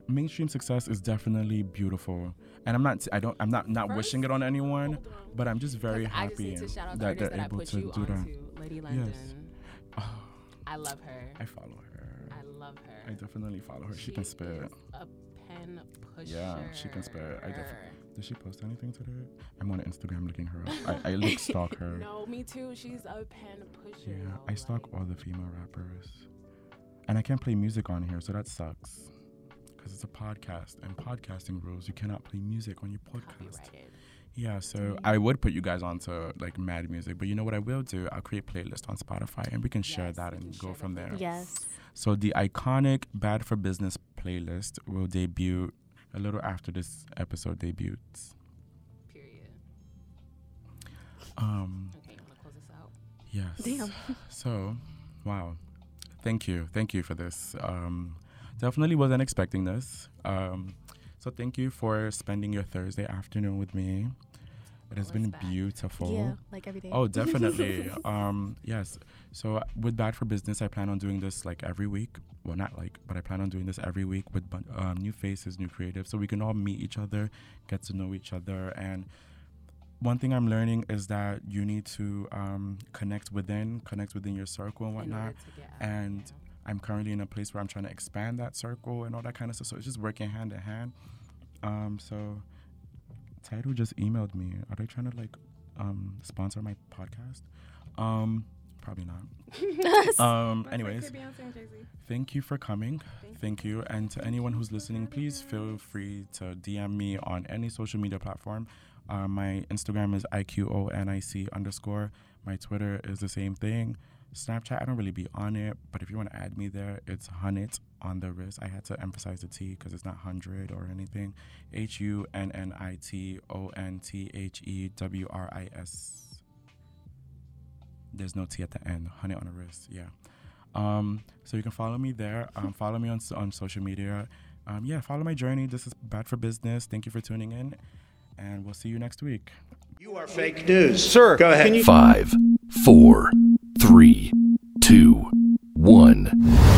Mainstream success is definitely beautiful, and I'm not. I don't. I'm not not First, wishing it on anyone, on. but I'm just very just happy to shout out the that artist they're that I able put to you do that. Lady London. Oh. I love her. I follow her. I love her. I definitely follow her. She, can spit. A pen pusher. Yeah, she can spit. I definitely Did she post anything today? I'm on Instagram looking her up. I, I look stalk her. No, me too. She's a pen pusher. Yeah, I stalk like, all the female rappers, and I can't play music on here, so that sucks. Because it's a podcast, and podcasting rules, you cannot play music on your podcast. Yeah, so I would put you guys onto like mad music, but you know what I will do? I'll create playlist on Spotify, and we can share that can and share go from there. yes. So the Iqonic Bad for Business playlist will debut a little after this episode debuts. Period. Um, Okay, you want to close this out? yes. Damn. So, wow. Thank you. Thank you for this. Um, definitely wasn't expecting this. Um, so thank you for spending your Thursday afternoon with me. It has been beautiful. Yeah, like every day. Oh, definitely. um, yes. So with Bad for Business, I plan on doing this like every week. Well, not like, but I plan on doing this every week with um, new faces, new creatives, so we can all meet each other, get to know each other. And one thing I'm learning is that you need to um, connect within, connect within your circle and whatnot. order to get out, And. I'm currently in a place where I'm trying to expand that circle and all that kind of stuff. So it's just working hand in hand. Um, so Tidal just emailed me. Are they trying to like um, sponsor my podcast? Um, Probably not. um. Anyways, thank you for coming. Thank you. And to anyone who's listening, please feel free to DM me on any social media platform. Uh, my Instagram is IQONIC underscore. My Twitter is the same thing. Snapchat, I don't really be on it, but if you want to add me there, it's Hunnit on the wrist. I had to emphasize the T because it's not 100 or anything. H U N N I T O N T H E W R I S. There's no T at the end. Hunnit on the wrist, yeah. Um, so you can follow me there. Um, follow me on, on social media. Um, yeah, follow my journey. This is Bad for Business. Thank you for tuning in, and we'll see you next week. You are fake news. Sir, Go ahead. can you- Five, four, three, two, one.